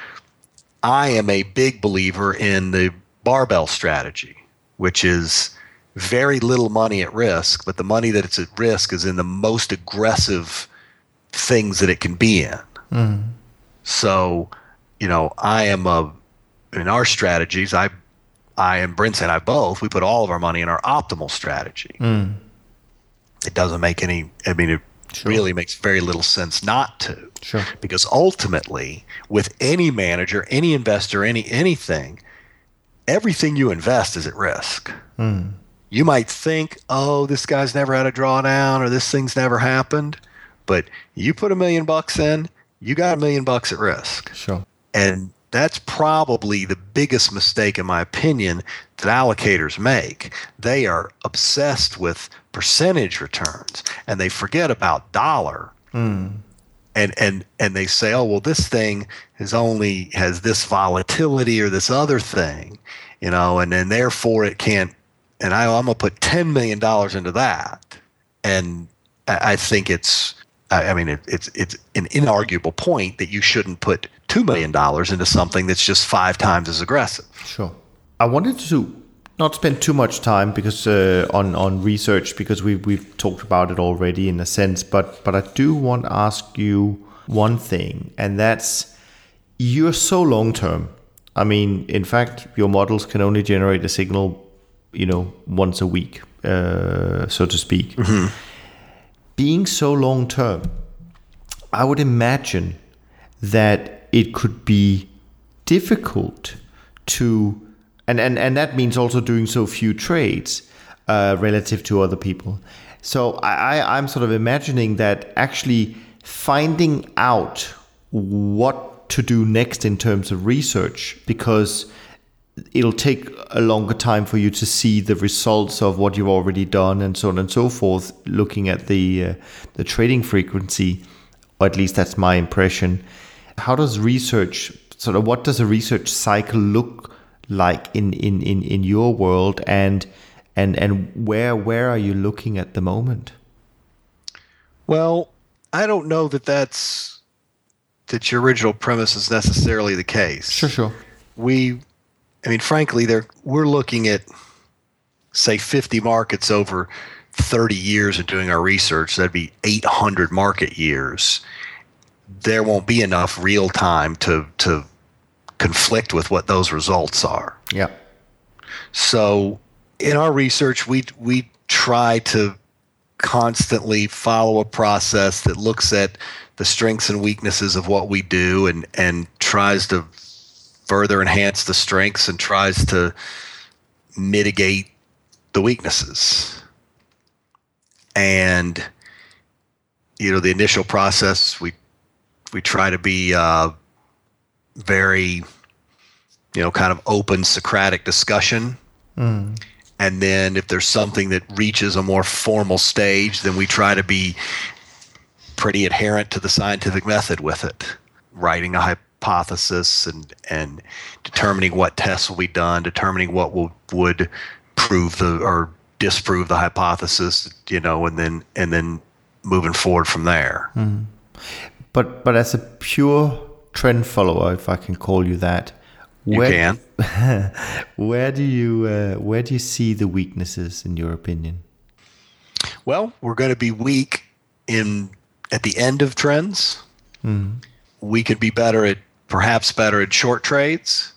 Speaker 3: I am a big believer in the barbell strategy, which is very little money at risk, but the money that it's at risk is in the most aggressive things that it can be in. Mm. So you know, I am a in our strategies. I, I and Brent and I both we put all of our money in our optimal strategy. Mm. It doesn't make any. I mean, it sure. really makes very little sense not to.
Speaker 1: Sure.
Speaker 3: Because ultimately, with any manager, any investor, any anything, everything you invest is at risk. Mm. You might think, oh, this guy's never had a drawdown or this thing's never happened. But you put a million bucks in, you got a million bucks at risk.
Speaker 1: Sure.
Speaker 3: And that's probably the biggest mistake, in my opinion, that allocators make. They are obsessed with percentage returns and they forget about dollar. Mm. And, and and they say, oh well, this thing is only has this volatility or this other thing, you know, and then therefore it can't. And I, I'm gonna put ten million dollars into that, and I think it's I mean, it, it's it's an inarguable point that you shouldn't put two million dollars into something that's just five times as aggressive.
Speaker 1: Sure. I wanted to not spend too much time because uh, on on research because we we've talked about it already in a sense, but but I do want to ask you one thing, and that's you're so long term. I mean, in fact, your models can only generate a signal, you know, once a week, uh, so to speak. Mm-hmm being so long term, I would imagine that it could be difficult to, and, and, and that means also doing so few trades uh, relative to other people. So I, I'm sort of imagining that actually finding out what to do next in terms of research, because it'll take a longer time for you to see the results of what you've already done and so on and so forth looking at the uh, the trading frequency or at least that's my impression how does research sort of what does a research cycle look like in in in, in your world and and and where where are you looking at the moment
Speaker 3: well i don't know that that's that your original premise is necessarily the case
Speaker 1: sure sure
Speaker 3: we I mean, frankly, they we're looking at say 50 markets over 30 years of doing our research. That'd be 800 market years. There won't be enough real time to to conflict with what those results are.
Speaker 1: Yeah.
Speaker 3: So in our research, we we try to constantly follow a process that looks at the strengths and weaknesses of what we do and and tries to further enhance the strengths and tries to mitigate the weaknesses. And you know, the initial process we we try to be uh, very you know kind of open Socratic discussion. Mm. And then if there's something that reaches a more formal stage, then we try to be pretty adherent to the scientific method with it, writing a hypothesis and and determining what tests will be done, determining what will would prove the or disprove the hypothesis, you know, and then and then moving forward from there. Mm.
Speaker 1: But but as a pure trend follower, if I can call you that,
Speaker 3: where, you
Speaker 1: can. [LAUGHS] where do you uh, where do you see the weaknesses in your opinion?
Speaker 3: Well, we're going to be weak in at the end of trends. Mm. We could be better at perhaps better at short trades.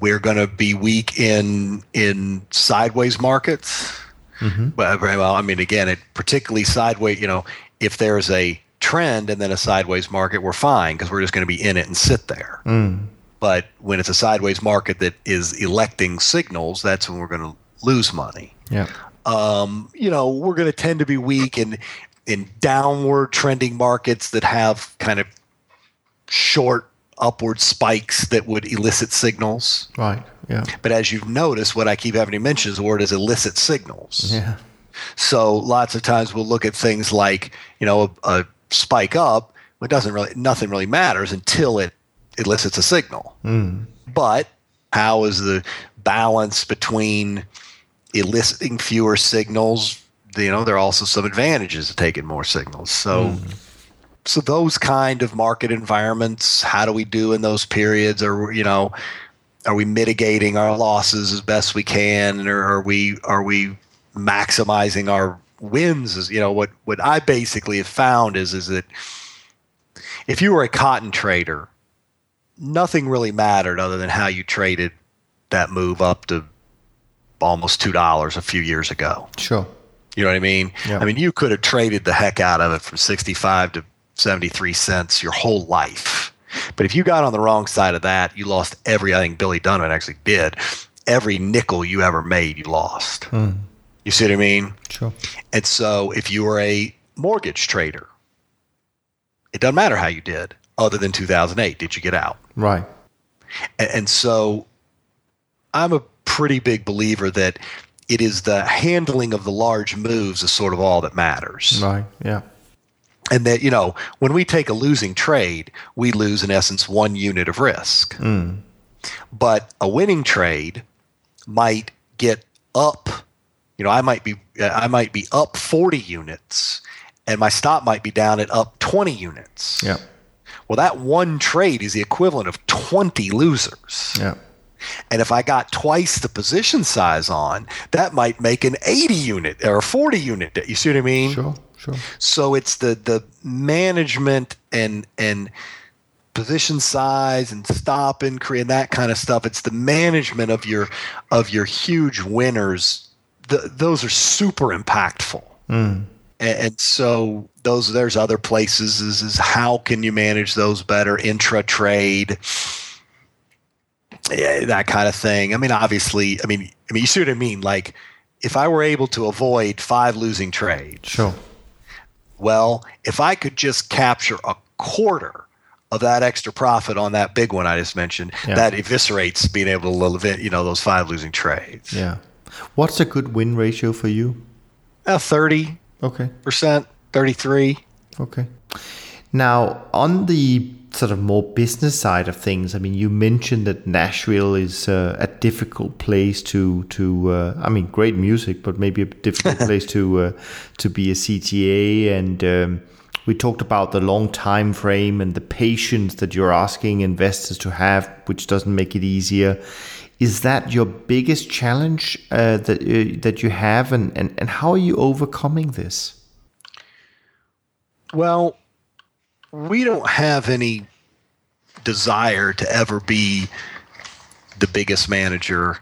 Speaker 3: We're going to be weak in in sideways markets. Mm-hmm. But very well, I mean, again, it particularly sideways. You know, if there's a trend and then a sideways market, we're fine because we're just going to be in it and sit there. Mm. But when it's a sideways market that is electing signals, that's when we're going to lose money.
Speaker 1: Yeah.
Speaker 3: Um, you know, we're going to tend to be weak in in downward trending markets that have kind of short upward spikes that would elicit signals.
Speaker 1: Right. Yeah.
Speaker 3: But as you've noticed, what I keep having to mention is the word is elicit signals.
Speaker 1: Yeah.
Speaker 3: So lots of times we'll look at things like, you know, a, a spike up, it doesn't really nothing really matters until it elicits a signal. Mm. But how is the balance between eliciting fewer signals? You know, there are also some advantages to taking more signals. So, mm. so those kind of market environments, how do we do in those periods? Or you know, are we mitigating our losses as best we can, or are we are we maximizing our wins? Is you know what what I basically have found is is that if you were a cotton trader nothing really mattered other than how you traded that move up to almost two dollars a few years ago.
Speaker 1: Sure.
Speaker 3: You know what I mean? Yeah. I mean, you could have traded the heck out of it from sixty-five to seventy-three cents your whole life. But if you got on the wrong side of that, you lost every. I think Billy Dunavant actually did. Every nickel you ever made, you lost. Mm. You see what I mean?
Speaker 1: Sure.
Speaker 3: And so, if you were a mortgage trader, it doesn't matter how you did other than 2008. Did you get out?
Speaker 1: Right.
Speaker 3: And, and so I'm a pretty big believer that it is the handling of the large moves is sort of all that matters.
Speaker 1: Right. Yeah.
Speaker 3: And that, you know, when we take a losing trade, we lose in essence one unit of risk. Mm. But a winning trade might get up, you know, I might be I might be up 40 units and my stop might be down at up 20 units.
Speaker 1: Yeah.
Speaker 3: Well, that one trade is the equivalent of 20 losers.
Speaker 1: Yeah.
Speaker 3: And if I got twice the position size on, that might make an 80 unit or a 40 unit. You see what I mean?
Speaker 1: Sure, sure.
Speaker 3: So it's the the management and and position size and stop and create that kind of stuff. It's the management of your of your huge winners. The, those are super impactful. Mm. And, and so those there's other places is, is how can you manage those better? Intra trade. Yeah, that kind of thing. I mean obviously i mean i mean you see what i mean? Like if i were able to avoid five losing trades
Speaker 1: sure.
Speaker 3: well if i could just capture a quarter of that extra profit on that big one i just mentioned yeah. that eviscerates being able to live, you know those five losing trades.
Speaker 1: Yeah what's a good win ratio for you
Speaker 3: uh, 30
Speaker 1: Okay.
Speaker 3: Percent, 33.
Speaker 1: Okay. Now, on the sort of more business side of things, I mean, you mentioned that Nashville is uh, a difficult place to to. Uh, I mean, great music, but maybe a difficult [LAUGHS] place to uh, to be a CTA. And um, we talked about the long time frame and the patience that you're asking investors to have, which doesn't make it easier. Is that your biggest challenge uh, that uh, that you have, and, and and how are you overcoming this?
Speaker 3: Well, we don't have any desire to ever be the biggest manager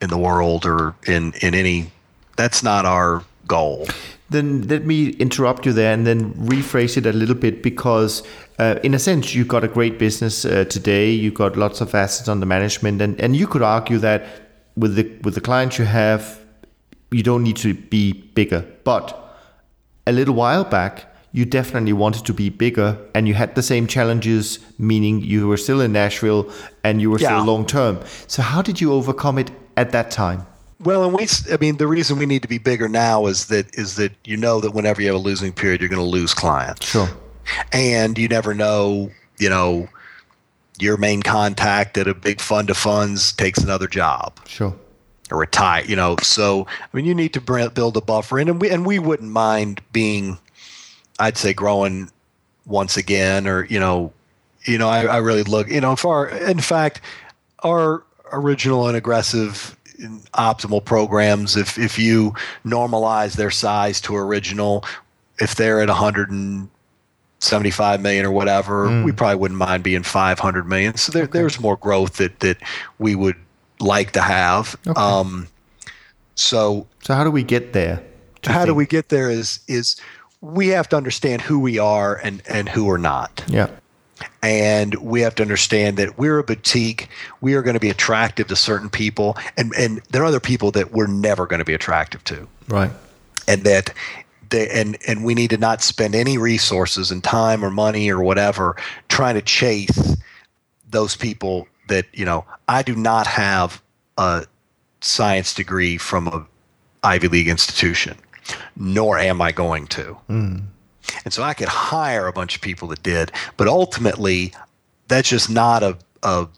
Speaker 3: in the world or in in any. That's not our goal.
Speaker 1: Then let me interrupt you there and then rephrase it a little bit because, uh, in a sense, you've got a great business uh, today. You've got lots of assets under management, and, and you could argue that with the with the clients you have, you don't need to be bigger. But a little while back, you definitely wanted to be bigger, and you had the same challenges, meaning you were still in Nashville and you were yeah. still long term. So how did you overcome it at that time?
Speaker 3: Well, and we, I mean, the reason we need to be bigger now is that is that you know that whenever you have a losing period, you're going to lose clients.
Speaker 1: Sure.
Speaker 3: And you never know, you know, your main contact at a big fund of funds takes another job.
Speaker 1: Sure.
Speaker 3: Or retire, you know. So I mean, you need to build a buffer in, and we and we wouldn't mind being, I'd say, growing once again, or you know, you know, I, I really look, you know, far. In fact, our original and aggressive optimal programs if if you normalize their size to original if they're at 175 million or whatever mm. we probably wouldn't mind being 500 million so there, okay. there's more growth that that we would like to have okay. um so
Speaker 1: so how do we get there
Speaker 3: how do we get there is is we have to understand who we are and and who we're not
Speaker 1: yeah
Speaker 3: and we have to understand that we're a boutique. We are going to be attractive to certain people, and and there are other people that we're never going to be attractive to.
Speaker 1: Right.
Speaker 3: And that they, and and we need to not spend any resources and time or money or whatever trying to chase those people that you know. I do not have a science degree from a Ivy League institution, nor am I going to. Mm. And so I could hire a bunch of people that did, but ultimately, that's just not a, a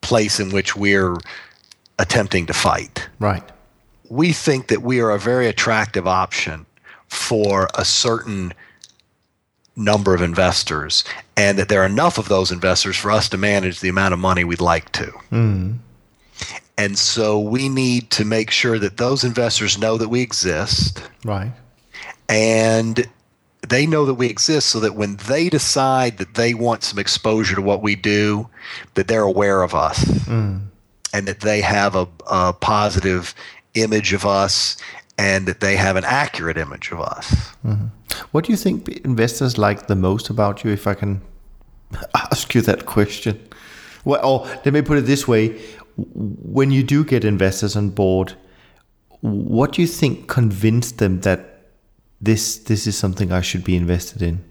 Speaker 3: place in which we're attempting to fight.
Speaker 1: Right.
Speaker 3: We think that we are a very attractive option for a certain number of investors, and that there are enough of those investors for us to manage the amount of money we'd like to. Mm. And so we need to make sure that those investors know that we exist.
Speaker 1: Right.
Speaker 3: And they know that we exist so that when they decide that they want some exposure to what we do, that they're aware of us mm. and that they have a, a, positive image of us and that they have an accurate image of us. Mm-hmm.
Speaker 1: What do you think investors like the most about you, if I can [LAUGHS] ask you that question? Well, or let me put it this way when you do get investors on board, what do you think convinced them that this this is something I should be invested in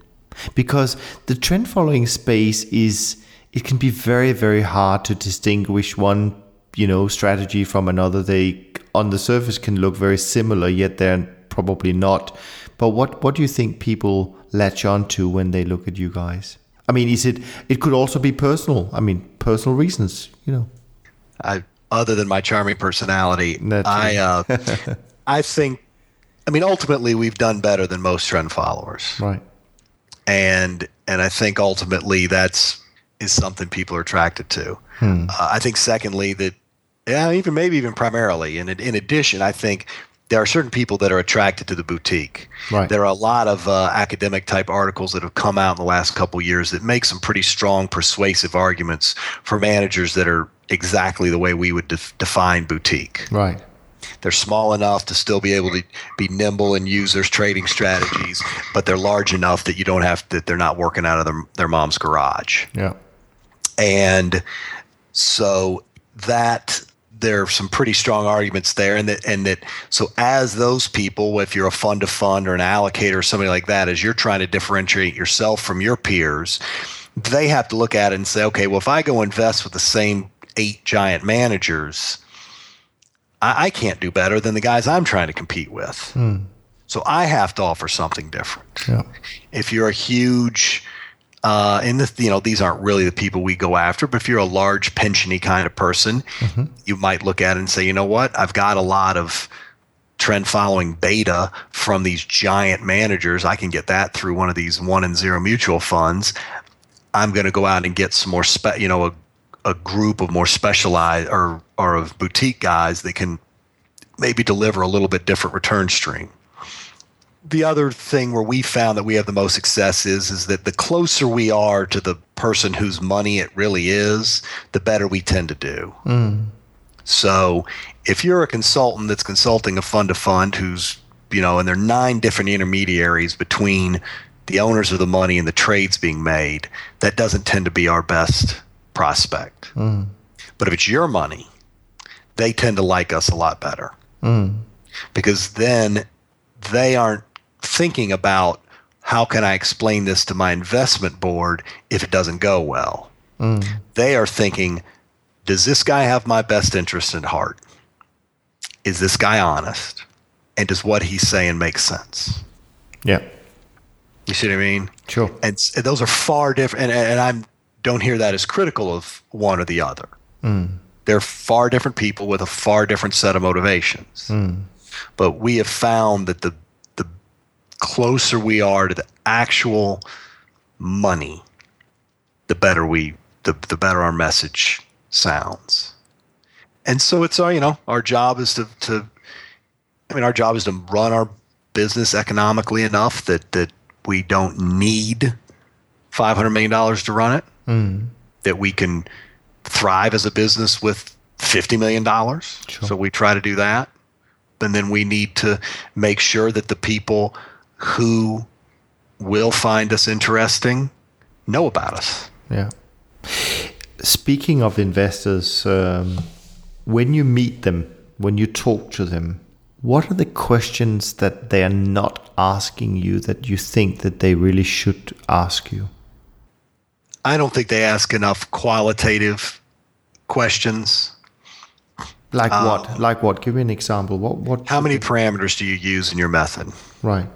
Speaker 1: because the trend following space is it can be very very hard to distinguish one you know strategy from another they on the surface can look very similar yet they're probably not but what what do you think people latch on to when they look at you guys i mean is it it could also be personal i mean personal reasons you know
Speaker 3: i other than my charming personality i uh, [LAUGHS] i think I mean, ultimately, we've done better than most trend followers.
Speaker 1: Right.
Speaker 3: And and I think ultimately that's is something people are attracted to. Hmm. Uh, I think secondly that yeah, even maybe even primarily. And in addition, I think there are certain people that are attracted to the boutique.
Speaker 1: Right.
Speaker 3: There are a lot of uh, academic type articles that have come out in the last couple years that make some pretty strong, persuasive arguments for managers that are exactly the way we would def- define boutique.
Speaker 1: Right.
Speaker 3: They're small enough to still be able to be nimble and use their trading strategies, but they're large enough that you don't have that they're not working out of their, their mom's garage.
Speaker 1: Yeah.
Speaker 3: And so that there are some pretty strong arguments there and that and that so as those people if you're a fund to fund or an allocator or somebody like that as you're trying to differentiate yourself from your peers they have to look at it and say okay well if i go invest with the same eight giant managers I, I can't do better than the guys I'm trying to compete with. Hmm. So I have to offer something different.
Speaker 1: Yeah.
Speaker 3: If you're a huge, uh, and this, you know, these aren't really the people we go after, but if you're a large pensiony kind of person, mm-hmm. you might look at it and say, you know what, I've got a lot of trend following beta from these giant managers. I can get that through one of these one and zero mutual funds. I'm going to go out and get some more, spe- you know, a a group of more specialized or or of boutique guys that can maybe deliver a little bit different return stream. The other thing where we found that we have the most success is is that the closer we are to the person whose money it really is, the better we tend to do. Mm. So if you're a consultant that's consulting a fund to fund who's you know, and there are nine different intermediaries between the owners of the money and the trades being made, that doesn't tend to be our best prospect. Mm. But if it's your money, they tend to like us a lot better mm. because then they aren't thinking about how can I explain this to my investment board if it doesn't go well. Mm. They are thinking, does this guy have my best interest at heart? is this guy honest? And does what he's saying make sense?
Speaker 1: Yeah.
Speaker 3: You see what I mean?
Speaker 1: Sure.
Speaker 3: And, and those are far different. And, and I don't hear that as critical of one or the other. They're far different people with a far different set of motivations. But we have found that the closer we are to the actual money, the better we the, the better our message sounds. And so it's our you know our job is to to I mean our job is to run our business economically enough that that we don't need five hundred million dollars to run it. Hmm. That we can thrive as a business with fifty million dollars. So we try to do that. And then we need to make sure that the people who will find us interesting know about us.
Speaker 1: Yeah. Speaking of investors, um, when you meet them, when you talk to them, what are the questions that they are not asking you that you think that they really should ask you?
Speaker 3: I don't think they ask enough qualitative questions.
Speaker 1: Like what? Like what? Give me an example. What? What?
Speaker 3: How many parameters do you use in your method?
Speaker 1: Right.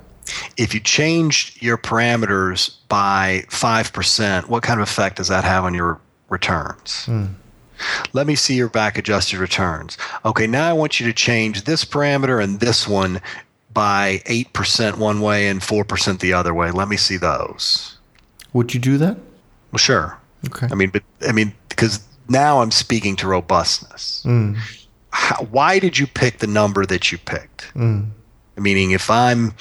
Speaker 3: If you change your parameters by 5%, what kind of effect does that have on your returns? Hmm. Let me see your back adjusted returns. Okay, now I want you to change this parameter and this one by 8% one way and 4% the other way. Let me see those.
Speaker 1: Would you do that?
Speaker 3: Well, sure.
Speaker 1: Okay.
Speaker 3: I mean, but I mean, because now I'm speaking to robustness. Hmm. How, why did you pick the number that you picked? Hmm. Meaning, if I'm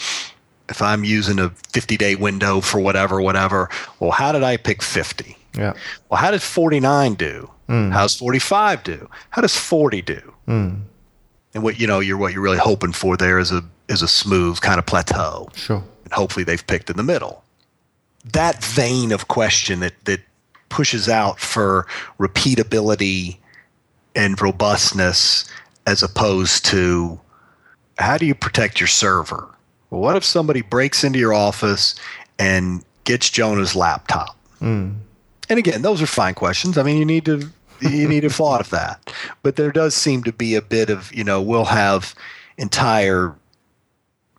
Speaker 3: if I'm using a 50 day window for whatever, whatever, well, how did I pick 50?
Speaker 1: Yeah.
Speaker 3: Well, how did 49 do? Hmm. How's 45 do? How does 40 do? Hmm. And what you know, you're what you're really hoping for there is a is a smooth kind of plateau
Speaker 1: Sure.
Speaker 3: and hopefully they've picked in the middle. That vein of question that that pushes out for repeatability and robustness as opposed to how do you protect your server? Well, what if somebody breaks into your office and gets Jonah's laptop? Hmm. And again, those are fine questions. I mean, you need to you need to [LAUGHS] thought of that. But there does seem to be a bit of, you know, we'll have entire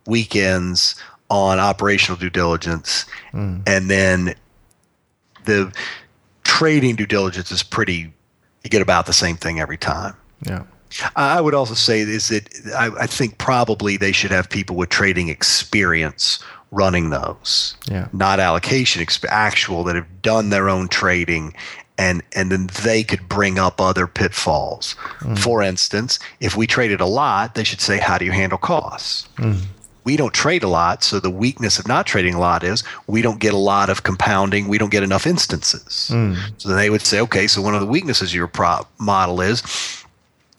Speaker 3: weekends on operational due diligence hmm. and then the trading due diligence is pretty you get about the same thing every time
Speaker 1: Yeah.
Speaker 3: I would also say is that I, I think probably they should have people with trading experience running those.
Speaker 1: Yeah.
Speaker 3: not allocation exp- actual that have done their own trading and and then they could bring up other pitfalls. Hmm. For instance if we traded a lot they should say how do you handle costs? Hmm. We don't trade a lot so the weakness of not trading a lot is we don't get a lot of compounding we don't get enough instances. Hmm. So they would say okay so one of the weaknesses of your prop model is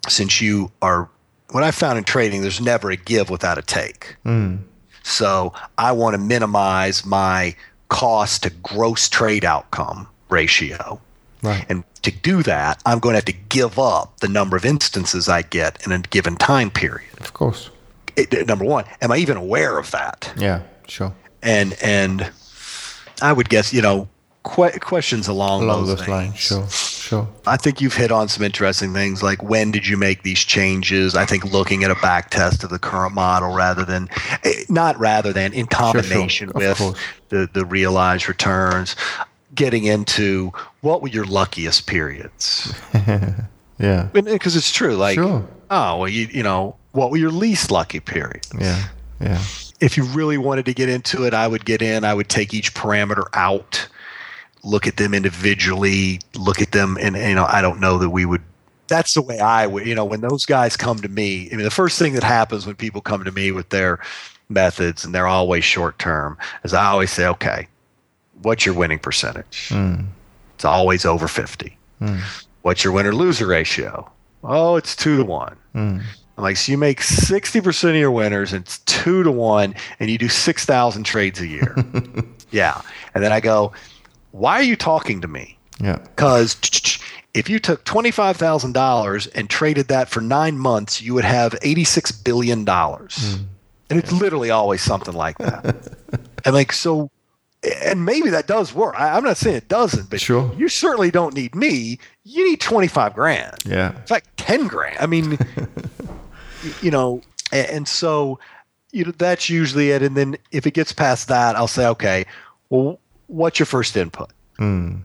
Speaker 3: since you are what i found in trading there's never a give without a take hmm. so I want to minimize my cost to gross trade outcome ratio.
Speaker 1: Right.
Speaker 3: And to do that, I'm going to have to give up the number of instances I get in a given time period.
Speaker 1: Of course.
Speaker 3: It, number one, am I even aware of that?
Speaker 1: Yeah. Sure.
Speaker 3: And and I would guess you know que- questions along,
Speaker 1: Along
Speaker 3: those,
Speaker 1: those lines. Sure. Sure.
Speaker 3: I think you've hit on some interesting things like when did you make these changes? I think looking at a back test of the current model rather than, eh, not rather than in combination
Speaker 1: Of
Speaker 3: with the, the realized returns, getting into what were your luckiest periods? [LAUGHS]
Speaker 1: Yeah.
Speaker 3: Because it's true. Like,
Speaker 1: Sure.
Speaker 3: oh, well, you, you know, what were your least lucky periods?
Speaker 1: Yeah. Yeah.
Speaker 3: if you really wanted to get into it, I would get in. I would take each parameter out, look at them individually, look at them, and you know, I don't know that we would. That's the way I would. You know, when those guys come to me, I mean, the first thing that happens when people come to me with their methods, and they're always short term, is I always say, okay, what's your winning percentage? Hmm. It's always over fifty. Hmm. What's your winner loser ratio? Oh, it's two to one. Hmm. I'm like, so you make 60% of your winners and it's two to one, and you do 6,000 trades a year. [LAUGHS] yeah. And then I go, why are you talking to me?
Speaker 1: Yeah.
Speaker 3: Because if you took $25,000 and traded that for nine months, you would have $86 billion. And it's literally always something like that. [LAUGHS] and like, so, and maybe that does work. I, I'm not saying it doesn't, but
Speaker 1: Sure.
Speaker 3: you certainly don't need me. You need 25 grand.
Speaker 1: Yeah.
Speaker 3: In fact, 10 grand. I mean, [LAUGHS] you know, and, and so you know that's usually it. And then if it gets past that, I'll say, okay, well, what's your first input?
Speaker 1: Mm.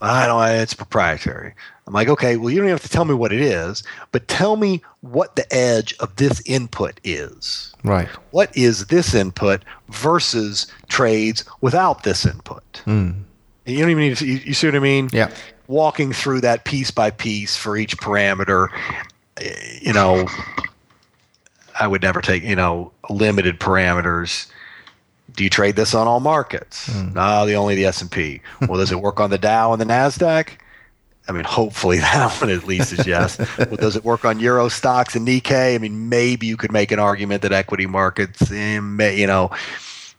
Speaker 3: I don't. It's proprietary. I'm like, okay, well, you don't have to tell me what it is, but tell me what the edge of this input is.
Speaker 1: Right.
Speaker 3: What is this input versus trades without this input?
Speaker 1: Mm.
Speaker 3: You don't even need to. You, you see what I mean?
Speaker 1: Yeah.
Speaker 3: Walking through that piece by piece for each parameter, eh, you know, I would never take you know limited parameters. Do you trade this on all markets?
Speaker 1: Mm.
Speaker 3: No, the only the S and P. Well, does it work on the Dow and the Nasdaq? I mean, hopefully [LAUGHS] that one at least is yes. well, does it work on Euro Stoxx and Nikkei? I mean, maybe you could make an argument that equity markets, eh, may, you know,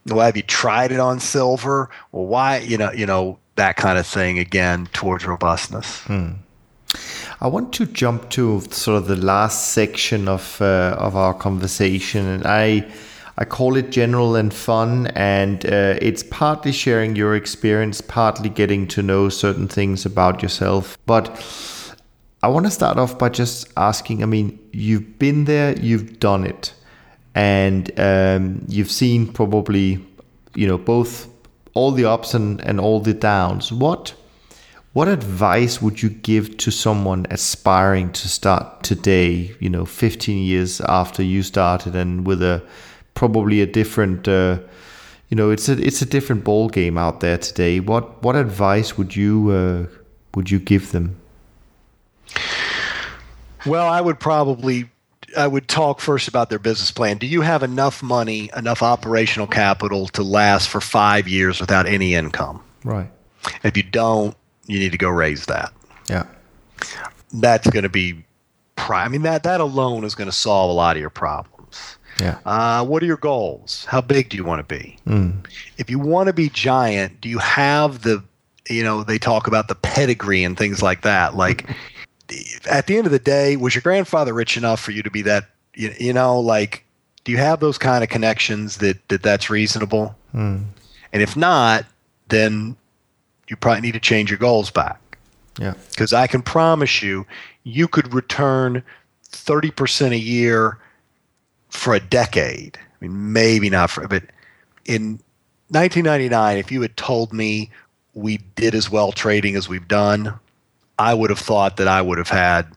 Speaker 3: well, have you tried it on silver? Well, why, you know, you know that kind of thing again towards robustness.
Speaker 1: Hmm. I want to jump to sort of the last section of uh, of our conversation, and I I call it general and fun, and uh, it's partly sharing your experience, partly getting to know certain things about yourself. But I want to start off by just asking. I mean, you've been there, you've done it, and um, you've seen probably, you know, both all the ups and, and all the downs. What what advice would you give to someone aspiring to start today, you know, 15 years after you started and with a probably a different uh, you know, it's a it's a different ball game out there today. What what advice would you uh, would you give them?
Speaker 3: Well, I would probably I would talk first about their business plan. Do you have enough money, enough operational capital to last for 5 years without any income?
Speaker 1: Right.
Speaker 3: If you don't, you need to go raise that.
Speaker 1: Yeah.
Speaker 3: That's going to be. I mean that that alone is going to solve a lot of your problems.
Speaker 1: Yeah.
Speaker 3: Uh, what are your goals? How big do you want to be?
Speaker 1: Mm.
Speaker 3: If you want to be giant, do you have the you know they talk about the pedigree and things like that. Like [LAUGHS] at the end of the day, was your grandfather rich enough for you to be that? You, you know, like do you have those kind of connections that that that's reasonable?
Speaker 1: Mm.
Speaker 3: And if not, then you probably need to change your goals back.
Speaker 1: Yeah.
Speaker 3: Because I can promise you, you could return 30% a year for a decade. I mean, maybe not for, but in 1999, if you had told me we did as well trading as we've done, I would have thought that I would have had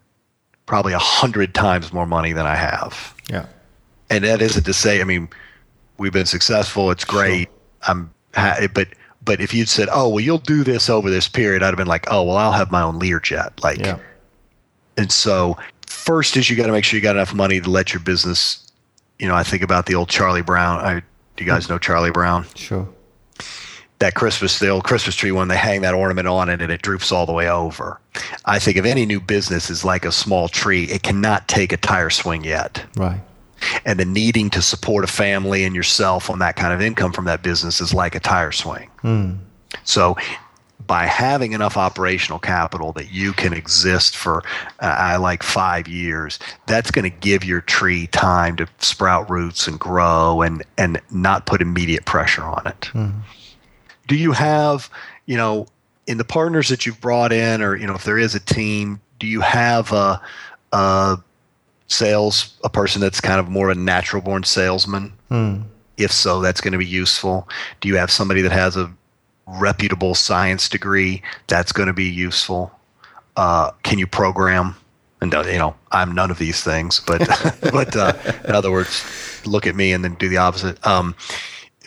Speaker 3: probably a hundred times more money than I have.
Speaker 1: Yeah.
Speaker 3: And that isn't to say, I mean, we've been successful. It's great. Sure. I'm, ha- but but if you'd said, "Oh, well, you'll do this over this period," I'd have been like, "Oh, well, I'll have my own Learjet." Like,
Speaker 1: yeah.
Speaker 3: and so first is you got to make sure you got enough money to let your business. You know, I think about the old Charlie Brown. I, do you guys know Charlie Brown?
Speaker 1: Sure.
Speaker 3: That Christmas, the old Christmas tree when they hang that ornament on it and it droops all the way over. I think if any new business is like a small tree, it cannot take a tire swing yet.
Speaker 1: Right
Speaker 3: and the needing to support a family and yourself on that kind of income from that business is like a tire swing.
Speaker 1: Mm.
Speaker 3: So by having enough operational capital that you can exist for uh, I like 5 years that's going to give your tree time to sprout roots and grow and and not put immediate pressure on it.
Speaker 1: Mm.
Speaker 3: Do you have, you know, in the partners that you've brought in or you know if there is a team, do you have a, a sales, a person that's kind of more a natural born salesman?
Speaker 1: Mm.
Speaker 3: If so, that's going to be useful. Do you have somebody that has a reputable science degree? That's going to be useful. Uh, can you program? And uh, you know, I'm none of these things, but [LAUGHS] but uh, in other words, look at me and then do the opposite. Um,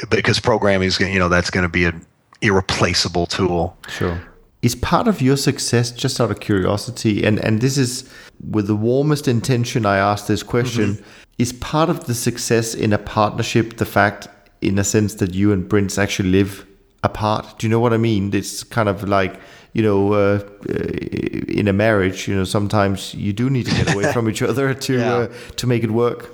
Speaker 3: because programming is, going, you know, that's going to be an irreplaceable tool.
Speaker 1: Sure is part of your success just out of curiosity and and this is with the warmest intention i ask this question mm-hmm. is part of the success in a partnership the fact in a sense that you and Prince actually live apart do you know what i mean it's kind of like you know uh, uh in a marriage you know sometimes you do need to get away from each other to [LAUGHS] yeah. uh, to make it work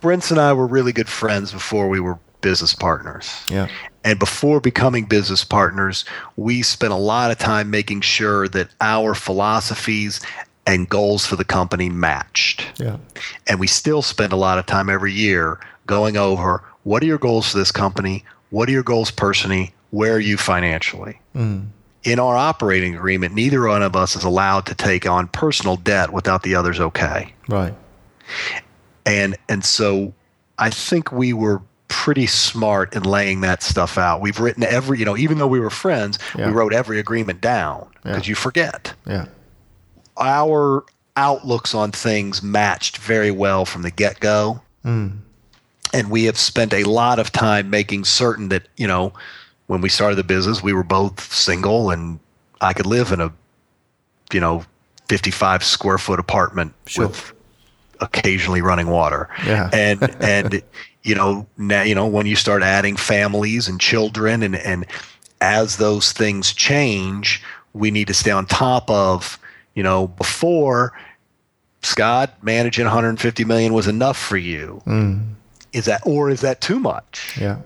Speaker 3: Brince and i were really good friends before we were business partners
Speaker 1: yeah
Speaker 3: and before becoming business partners, we spent a lot of time making sure that our philosophies and goals for the company matched.
Speaker 1: Yeah.
Speaker 3: And we still spend a lot of time every year going over what are your goals for this company? What are your goals personally? Where are you financially?
Speaker 1: Mm.
Speaker 3: In our operating agreement, neither one of us is allowed to take on personal debt without the other's okay.
Speaker 1: Right.
Speaker 3: and and so I think we were pretty smart in laying that stuff out. We've written every, you know, even though we were friends,
Speaker 1: Yeah.
Speaker 3: we wrote every agreement down because
Speaker 1: Yeah.
Speaker 3: you forget.
Speaker 1: Yeah.
Speaker 3: Our outlooks on things matched very well from the get go. And we have spent a lot of time making certain that, you know, when we started the business, we were both single and I could live in a, you know, 55 square foot apartment
Speaker 1: Sure.
Speaker 3: with occasionally running water.
Speaker 1: Yeah.
Speaker 3: And [LAUGHS] and you know now you know when you start adding families and children and and as those things change, we need to stay on top of you know before Scot managing 150 million was enough for you. Hmm. Is that or is that too much?
Speaker 1: Yeah.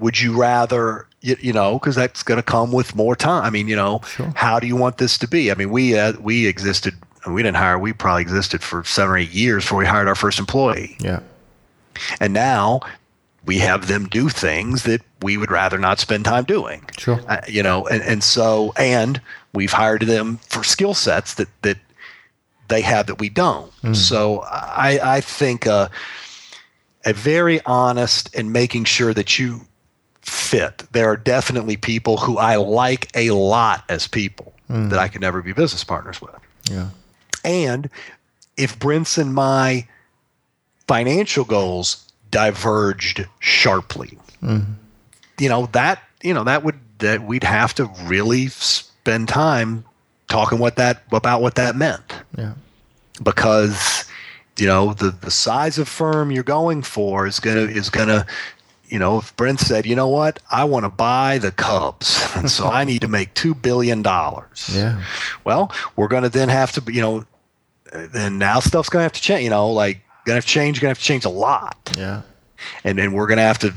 Speaker 3: Would you rather you, you know because that's going to come with more time i mean you know
Speaker 1: Sure.
Speaker 3: how do you want this to be i mean we uh, we existed we didn't hire we probably existed for seven or eight years before we hired our first employee
Speaker 1: Yeah.
Speaker 3: and now we have them do things that we would rather not spend time doing
Speaker 1: Sure.
Speaker 3: uh, you know and, and so and we've hired them for skill sets that that they have that we don't so i i think uh, a very honest and making sure that you fit. There are definitely people who i like a lot as people hmm. that i could never be business partners with.
Speaker 1: Yeah.
Speaker 3: and if Brent's and my financial goals diverged sharply, hmm. you know that you know that would that we'd have to really spend time talking what that about what that meant.
Speaker 1: Yeah.
Speaker 3: because you know the the size of firm you're going for is gonna is gonna you know if Brent said you know what I want to buy the Cubs and [LAUGHS] so I need to make two billion dollars
Speaker 1: Yeah.
Speaker 3: well, we're going to then have to, you know, then now stuff's going to have to change, you know, like going to have to change, going to have to change a lot.
Speaker 1: Yeah.
Speaker 3: And then we're going to have to,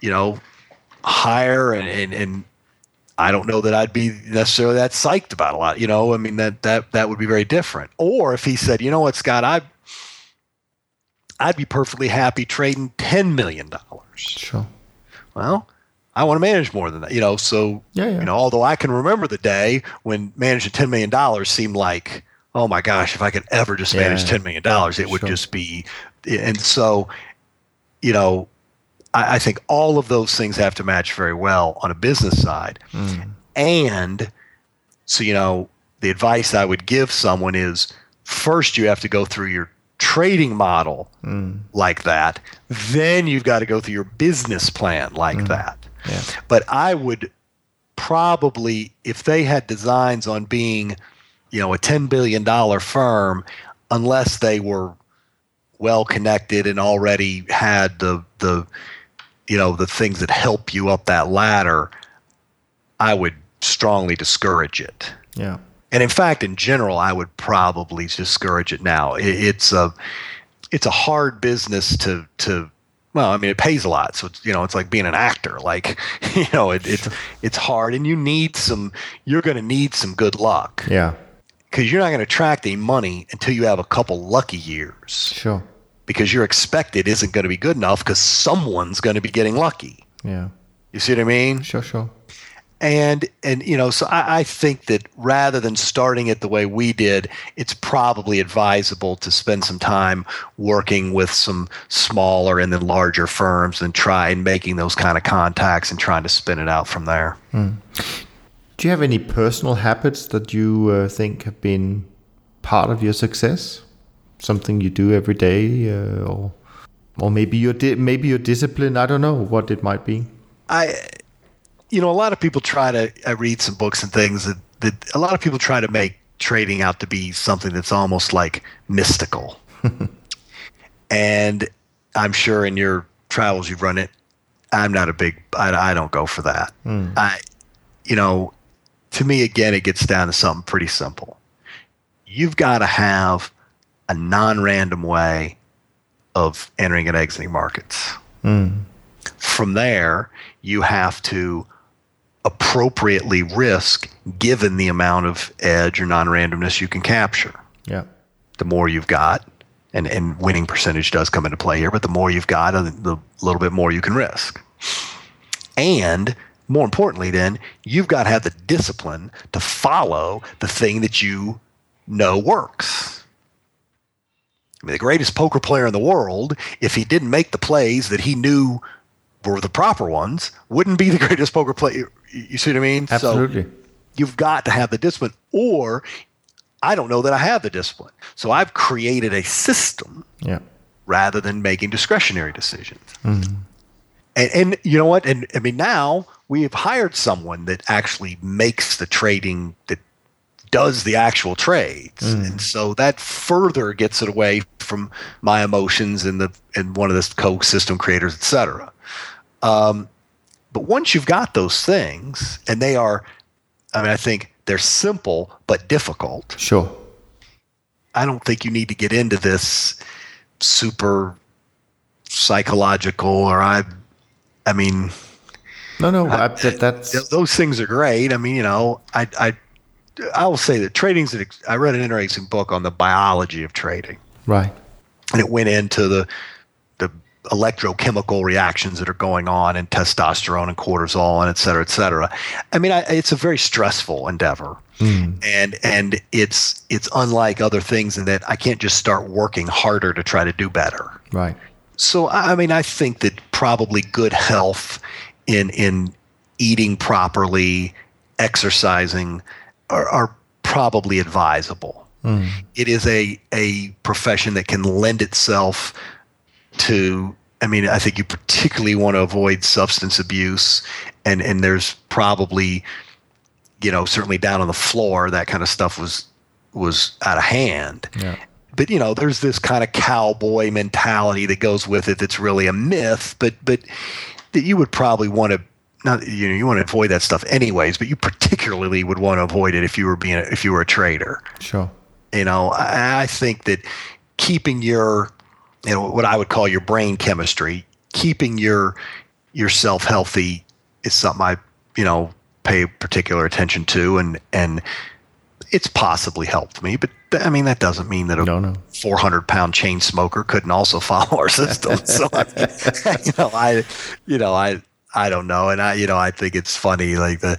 Speaker 3: you know, hire and, and, and I don't know that I'd be necessarily that psyched about a lot, you know, I mean, that, that, that would be very different. Or if he said, you know what, Scot, I, I'd be perfectly happy trading $10 million.
Speaker 1: Sure.
Speaker 3: Well, I want to manage more than that, you know. So,
Speaker 1: Yeah, yeah.
Speaker 3: you know, although I can remember the day when managing ten million dollars seemed like, oh my gosh, if I could ever just manage
Speaker 1: Yeah.
Speaker 3: ten million dollars, it would
Speaker 1: Sure.
Speaker 3: just be. And so, you know, I, I think all of those things have to match very well on a business side, mm. and so you know, the advice I would give someone is first you have to go through your trading model hmm. like that. Then you've got to go through your business plan like hmm. that.
Speaker 1: Yeah.
Speaker 3: But I would probably, if they had designs on being, you know, a $10 billion firm, unless they were well connected and already had the, the, you know, the things that help you up that ladder, I would strongly discourage it.
Speaker 1: Yeah.
Speaker 3: And in fact, in general, I would probably discourage it now. It, it's a it's a hard business to to well, I mean, it pays a lot, so it's you know, it's like being an actor. Like [LAUGHS] you know, it, it's it's hard, and you need some. You're going to need some good luck
Speaker 1: Yeah.
Speaker 3: because you're not going to attract any money until you have a couple lucky years.
Speaker 1: Sure.
Speaker 3: Because your expected isn't going to be good enough because someone's going to be getting lucky.
Speaker 1: Yeah.
Speaker 3: You see what I mean?
Speaker 1: Sure. Sure.
Speaker 3: And and you know so I, I think that rather than starting it the way we did it's probably advisable to spend some time working with some smaller and then larger firms and try and making those kind of contacts and trying to spin it out from there
Speaker 1: Do you have any personal habits that you uh, think have been part of your success? Something you do every day, uh, or or maybe your di- maybe your discipline. I don't know what it might be.
Speaker 3: I, you know, a lot of people try to. I read some books and things that, that a lot of people try to make trading out to be something that's almost like mystical. [LAUGHS] and I'm sure in your travels you've run it. I'm not a big. I, I don't go for that. Hmm. I, you know, to me again, it gets down to something pretty simple. You've got to have a non-random way of entering and exiting markets hmm. from there, you have to appropriately risk given the amount of edge or non randomness you can capture.
Speaker 1: Yeah.
Speaker 3: The more you've got, and, and winning percentage does come into play here, but the more you've got, uh, the little bit more you can risk. And more importantly, then, you've got to have the discipline to follow the thing that you know works. I mean, the greatest poker player in the world, if he didn't make the plays that he knew were the proper ones, wouldn't be the [LAUGHS] greatest poker player. You see what I mean?
Speaker 1: Absolutely.
Speaker 3: So you've got to have the discipline, or I don't know that I have the discipline. So I've created a system
Speaker 1: Yeah.
Speaker 3: rather than making discretionary decisions. Mm-hmm. And, and you know what? And I mean, now we have hired someone that actually makes the trading that does the actual trades, mm-hmm. and so that further gets it away from my emotions and the and one of the co-system creators, et cetera. Um, but once you've got those things, and they are, I mean, I think they're simple but difficult.
Speaker 1: Sure.
Speaker 3: I don't think you need to get into this super psychological or I I mean
Speaker 1: No, no. I, that, that's
Speaker 3: those things are great. I mean, you know, I I I will say that trading's an I read an interesting book on the biology of trading
Speaker 1: right.
Speaker 3: and it went into the the electrochemical reactions that are going on in testosterone and cortisol and et cetera, et cetera. I mean, I, it's a very stressful endeavor, hmm. and and it's it's unlike other things in that I can't just start working harder to try to do better.
Speaker 1: Right.
Speaker 3: So I mean, I think that probably good health in in eating properly, exercising, are, are probably advisable. Hmm. It is a a profession that can lend itself to. I mean, I think you particularly want to avoid substance abuse, and and there's probably, you know, certainly down on the floor that kind of stuff was was out of hand
Speaker 1: Yeah.
Speaker 3: but you know there's this kind of cowboy mentality that goes with it that's really a myth but but that you would probably want to not you know you want to avoid that stuff anyways but you particularly would want to avoid it if you were being a, if you were a trader
Speaker 1: Sure.
Speaker 3: you know I, I think that keeping your you know what i would call your brain chemistry. Keeping your yourself healthy is something i you know pay particular attention to and and it's possibly helped me but th- i mean that doesn't mean that a
Speaker 1: No, no.
Speaker 3: 400 pound chain smoker couldn't also [LAUGHS] follow our system. [LAUGHS] So I, you know i you know i i don't know. And i you know i think it's funny like the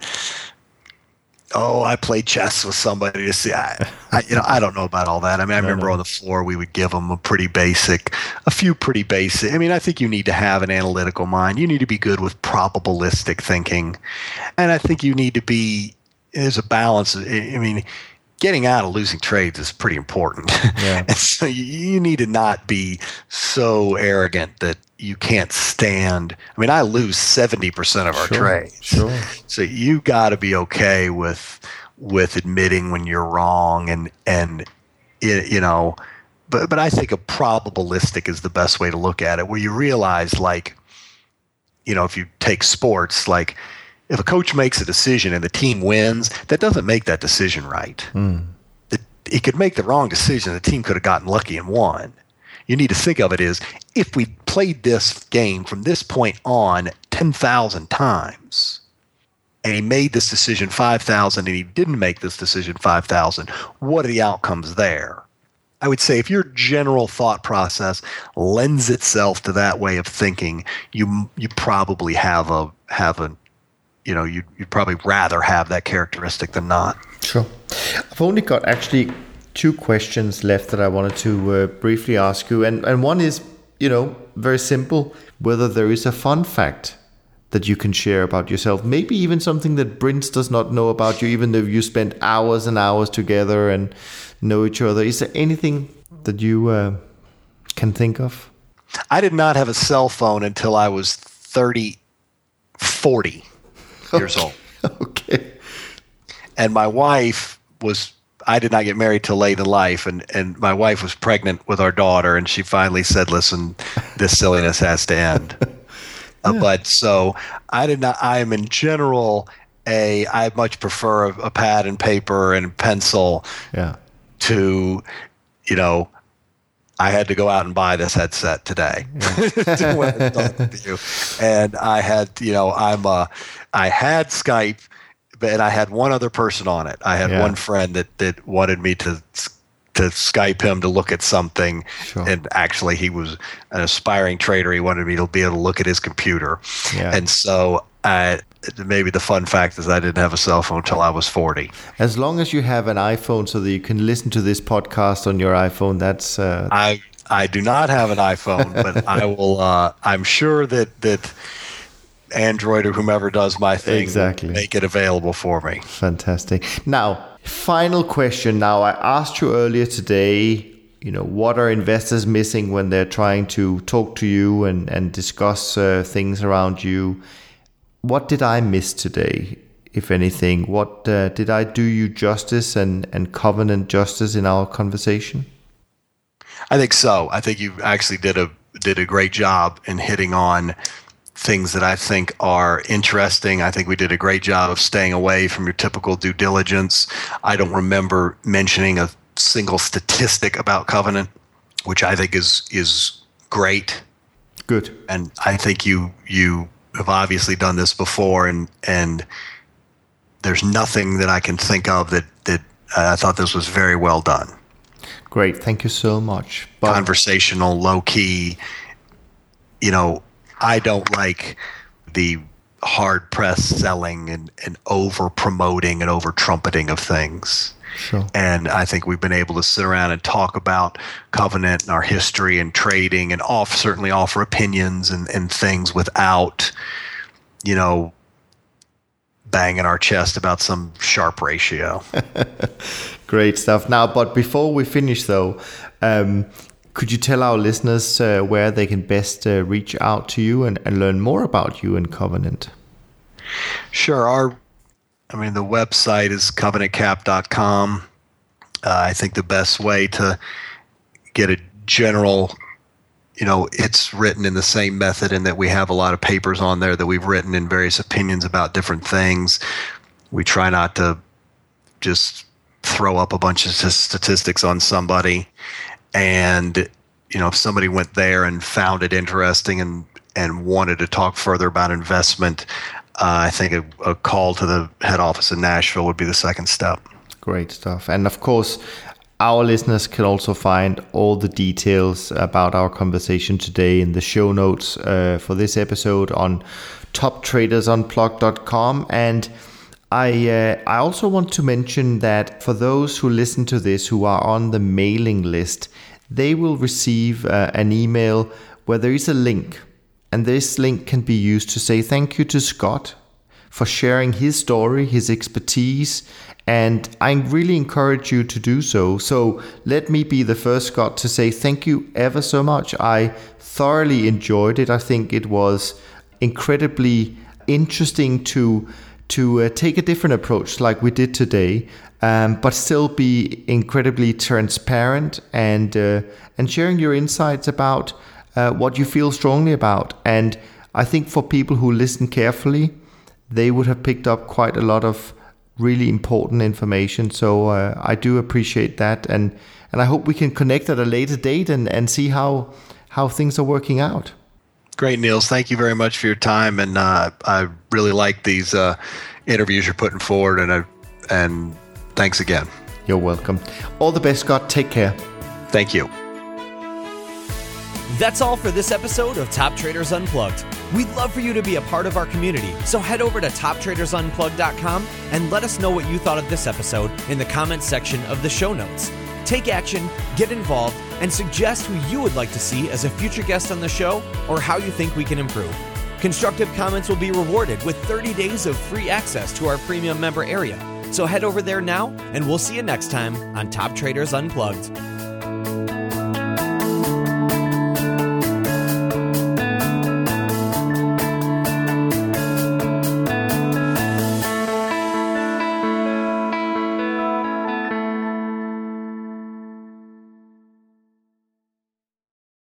Speaker 3: oh i played chess with somebody to see i, I you know i don't know about all that. I mean i remember on the floor we would give them a pretty basic a few pretty basic i mean i think you need to have an analytical mind. You need to be good with probabilistic thinking. And i think you need to be there's a balance I mean getting out of losing trades is pretty important [LAUGHS]
Speaker 1: Yeah.
Speaker 3: and so you, you need to not be so arrogant that you can't stand i mean i lose 70% of our
Speaker 1: Sure,
Speaker 3: trades
Speaker 1: sure. [LAUGHS]
Speaker 3: so you got to be okay with with admitting when you're wrong and and it, you know but but i think a probabilistic is the best way to look at it where you realize like you know if you take sports like if a coach makes a decision and the team wins that doesn't make that decision right hmm. it, it could make the wrong decision. The team could have gotten lucky and won. You need to think of it as if we played this game from this point on 10,000 times and he made this decision 5,000 and he didn't make this decision 5,000, what are the outcomes there? I would say if your general thought process lends itself to that way of thinking, you you probably have a have a you know you'd, you'd probably rather have that characteristic than not.
Speaker 1: Sure. I've only got actually two questions left that I wanted to uh, briefly ask you, and and one is, you know, very simple: whether there is a fun fact that you can share about yourself, maybe even something that Prince does not know about you, even though you spent hours and hours together and know each other. Is there anything that you uh, can think of?
Speaker 3: I did not have a cell phone until I was 30, 40 [LAUGHS] years old.
Speaker 1: Okay.
Speaker 3: And my wife was, I did not get married till late in life. And, and my wife was pregnant with our daughter. And she finally said, listen, this silliness has to end. [LAUGHS] Uh, but so I did not, I am in general a, I much prefer a, a pad and paper and pencil
Speaker 1: Yeah.
Speaker 3: to, you know, I had to go out and buy this headset today. [LAUGHS] to when I talked with you. And I had, you know, I'm uh I had Skype, but and I had one other person on it. I had
Speaker 1: Yeah.
Speaker 3: one friend that that wanted me to to Skype him to look at something.
Speaker 1: Sure.
Speaker 3: And actually he was an aspiring trader. He wanted me to be able to look at his computer.
Speaker 1: Yeah.
Speaker 3: And so I maybe the fun fact is I didn't have a cell phone until I was 40.
Speaker 1: As long as you have an iPhone so that you can listen to this podcast on your iPhone, that's uh,
Speaker 3: I I do not have an iPhone, but [LAUGHS] I will. Uh, I'm sure that that Android or whomever does my thing
Speaker 1: Exactly.
Speaker 3: make it available for me.
Speaker 1: Fantastic. Now, final question. Now, I asked you earlier today, you know, what are investors missing when they're trying to talk to you and, and discuss uh, things around you? What did I miss today, if anything? What uh, did I do you justice and, and covenant justice in our conversation?
Speaker 3: I think so. I think you actually did a did a great job in hitting on things that I think are interesting. I think we did a great job of staying away from your typical due diligence. I don't remember mentioning a single statistic about covenant, which I think is is great.
Speaker 1: Good.
Speaker 3: And I think you you have obviously done this before, and and there's nothing that I can think of that that uh, I thought this was very well done.
Speaker 1: Great. Thank you so much.
Speaker 3: Conversational, low key. You know, I don't like the hard press selling and, and over promoting and over trumpeting of things.
Speaker 1: Sure.
Speaker 3: And I think we've been able to sit around and talk about covenant and our history and trading and off certainly offer opinions and, and things without, you know, banging our chest about some Sharpe ratio. [LAUGHS]
Speaker 1: Great stuff. Now, but before we finish, though, um, could you tell our listeners uh, where they can best uh, reach out to you and, and learn more about you and Covenant?
Speaker 3: Sure. Our, I mean, the website is covenantcap.com. Uh, I think the best way to get a general, you know, it's written in the same method and that we have a lot of papers on there that we've written in various opinions about different things. We try not to just throw up a bunch of statistics on somebody. And, you know, if somebody went there and found it interesting and, and wanted to talk further about investment, uh, I think a, a call to the head office in Nashville would be the second step.
Speaker 1: Great stuff. And of course, our listeners can also find all the details about our conversation today in the show notes uh, for this episode on toptradersunplug.com. And I, uh, I also want to mention that for those who listen to this who are on the mailing list, they will receive uh, an email where there is a link. And this link can be used to say thank you to Scot for sharing his story, his expertise, and I really encourage you to do so. So let me be the first, Scot, to say thank you ever so much. I thoroughly enjoyed it. I think it was incredibly interesting to to uh, take a different approach like we did today, um, but still be incredibly transparent and uh, and sharing your insights about uh, what you feel strongly about. And I think for people who listen carefully, they would have picked up quite a lot of really important information. So uh, I do appreciate that, and and I hope we can connect at a later date and and see how how things are working out.
Speaker 3: Great, Niels. Thank you very much for your time, and uh, I really like these uh, interviews you're putting forward, and uh, and thanks again.
Speaker 1: You're welcome. All the best, Scot. Take care.
Speaker 3: Thank you.
Speaker 2: That's all for this episode of Top Traders Unplugged. We'd love for you to be a part of our community, so head over to toptradersunplugged.com and let us know what you thought of this episode in the comments section of the show notes. Take action, get involved, and suggest who you would like to see as a future guest on the show or how you think we can improve. Constructive comments will be rewarded with 30 days of free access to our premium member area. So head over there now, and we'll see you next time on Top Traders Unplugged.